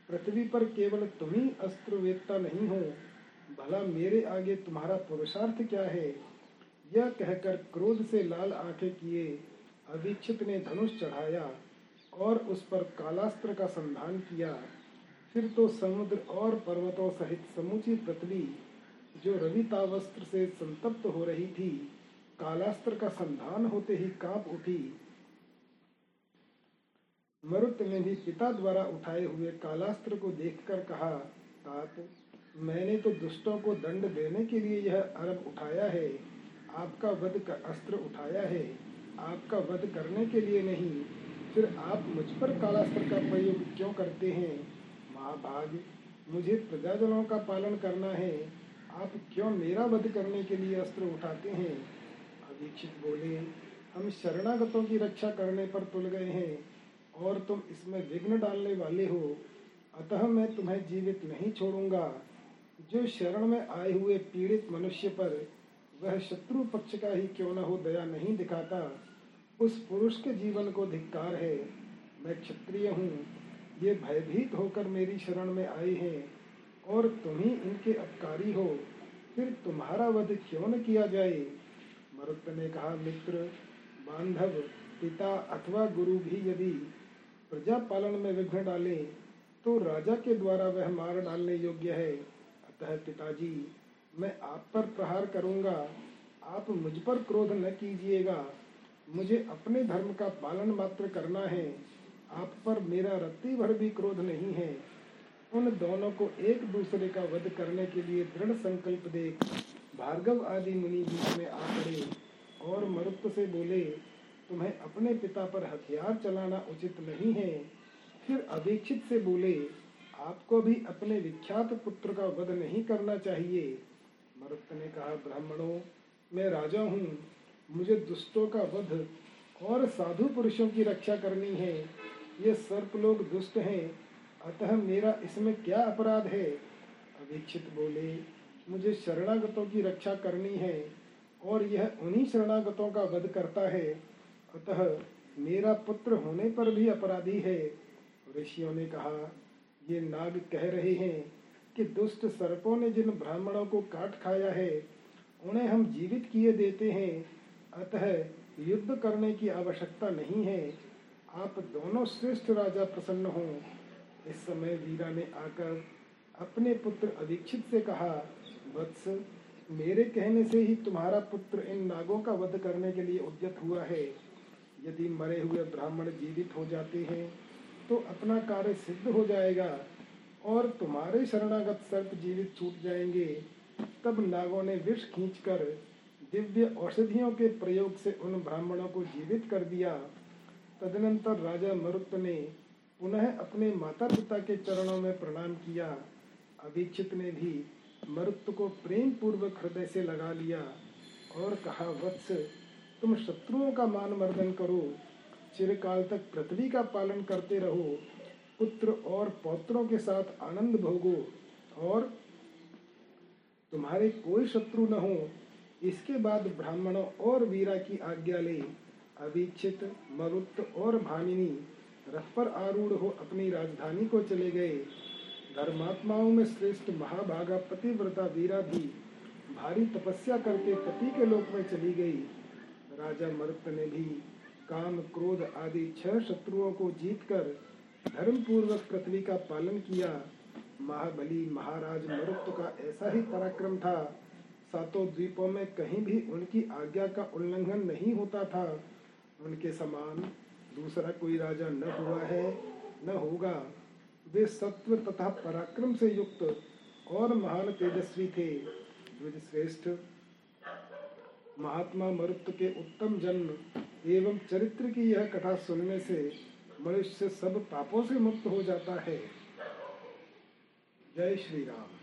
पृथ्वी पर केवल तुम ही अस्त्र वेदता नहीं हो। भला मेरे आगे तुम्हारा पुरुषार्थ क्या है? यह कहकर क्रोध से लाल आँखें किए। अवीक्षित ने धनुष चढ़ाया और उस पर कालास्त्र का संधान किया, फिर तो समुद्र और पर्वतों सहित समूची पृथ्वी, जो रवितावस्त्र से संतप्त हो रही थी, कालास्त्र का संधान होते ही काँप उठी। मरुत ने भी पिता द्वारा उठाए हुए कालास्त्र को देखकर कहा, तात, मैंने तो दुष्टों को दंड देने के लिए यह अरब उठाया है, आपका वध का अस्त्र उठाया है। आपका वध करने के लिए नहीं, फिर आप मुझ पर कालास्त्र का प्रयोग क्यों करते हैं? महाभाग मुझे प्रजाजनों का पालन करना है। आप क्यों मेरा वध करने के लिए अस्त्र उठाते हैं? अधीक्षित बोले, हम शरणागतों की रक्षा करने पर तुल गए हैं, और तुम इसमें विघ्न डालने वाले हो। अतः मैं तुम्हें जीवित नहीं छोड़ूँगा। जो शरण में आए हुए पीड़ित मनुष्य पर, वह शत्रु पक्ष का ही क्यों न हो दया नहीं दिखाता। उस पुरुष के जीवन को धिक्कार है। मैं क्षत्रिय हूँ। ये भयभीत होकर मेरी शरण में आए हैं और तुम ही इनके अपकारी हो। फिर तुम्हारा वध क्यों न किया जाए? मरुत ने कहा, मित्र, बांधव, पिता अथवा गुरु भी यदि प्रजा पालन में विघ्न डाले तो राजा के द्वारा वह मार डालने योग्य है। अतः पिताजी, मैं आप पर प्रहार करूँगा। आप मुझ पर क्रोध न कीजिएगा। मुझे अपने धर्म का पालन मात्र करना है। आप पर मेरा रत्ती भर भी क्रोध नहीं है। उन दोनों को एक दूसरे का वध करने के लिए दृढ़ संकल्प देख भार्गव आदि मुनि बीच में आ पड़े और मरुत्व से बोले, तुम्हें अपने पिता पर हथियार चलाना उचित नहीं है। फिर अधीक्षित से बोले, आपको भी अपने विख्यात पुत्र का वध नहीं करना चाहिए। मरुत ने कहा, ब्राह्मणों, मैं राजा हूँ। मुझे दुष्टों का वध और साधु पुरुषों की रक्षा करनी है। ये सर्प लोग दुष्ट हैं। अतः मेरा इसमें क्या अपराध है? अधीक्षित बोले, मुझे शरणागतों की रक्षा करनी है और यह उन्हीं शरणागतों का वध करता है। अतः मेरा पुत्र होने पर भी अपराधी है। ऋषियों ने कहा, ये नाग कह रहे हैं कि दुष्ट सर्पों ने जिन ब्राह्मणों को काट खाया है, उन्हें हम जीवित किए देते हैं। अतः युद्ध करने की आवश्यकता नहीं है। आप दोनों श्रेष्ठ राजा प्रसन्न हो। इस समय वीरा ने आकर अपने पुत्र अधीक्षित से कहा, वत्स, मेरे कहने से ही तुम्हारा पुत्र इन नागों का वध करने के लिए उद्यत हुआ है। यदि मरे हुए ब्राह्मण जीवित हो जाते हैं तो अपना कार्य सिद्ध हो जाएगा और तुम्हारे शरणागत सर्प जीवित छूट जाएँगे। तब नागों ने विष खींचकर दिव्य औषधियों के प्रयोग से उन ब्राह्मणों को जीवित कर दिया। तदनंतर राजा मरुत ने पुनः अपने माता पिता के चरणों में प्रणाम किया। अभीक्षित ने भी मरुत को प्रेम पूर्वक हृदय से लगा लिया और कहा, वत्स, तुम शत्रुओं का मान मर्दन करो। चिरकाल तक पृथ्वी का पालन करते रहो। पुत्र और पौत्रों के साथ आनंद भोगो और तुम्हारे कोई शत्रु न हो। इसके बाद ब्राह्मणों और वीरा की आज्ञा ले। अभिक्षित मरुत और भामिनी रथ पर आरूढ़ हो अपनी राजधानी को चले गए। धर्मात्माओं में श्रेष्ठ महाभागा पतिव्रता वीरा भी भारी तपस्या करके पति के लोक में चली गई। राजा मरुत ने भी काम, क्रोध आदि छह शत्रुओं को जीतकर धर्म पूर्वक पृथ्वी का पालन किया। महाबली महाराज मरुत का ऐसा ही पराक्रम था सातों द्वीपों में कहीं भी उनकी आज्ञा का उल्लंघन नहीं होता था। उनके समान दूसरा कोई राजा न हुआ है, न होगा। वे सत्व तथा पराक्रम से युक्त और महान तेजस्वी थे। श्रेष्ठ महात्मा मरुत्व के उत्तम जन्म एवं चरित्र की यह कथा सुनने से मनुष्य सब पापों से मुक्त हो जाता है। जय श्री राम।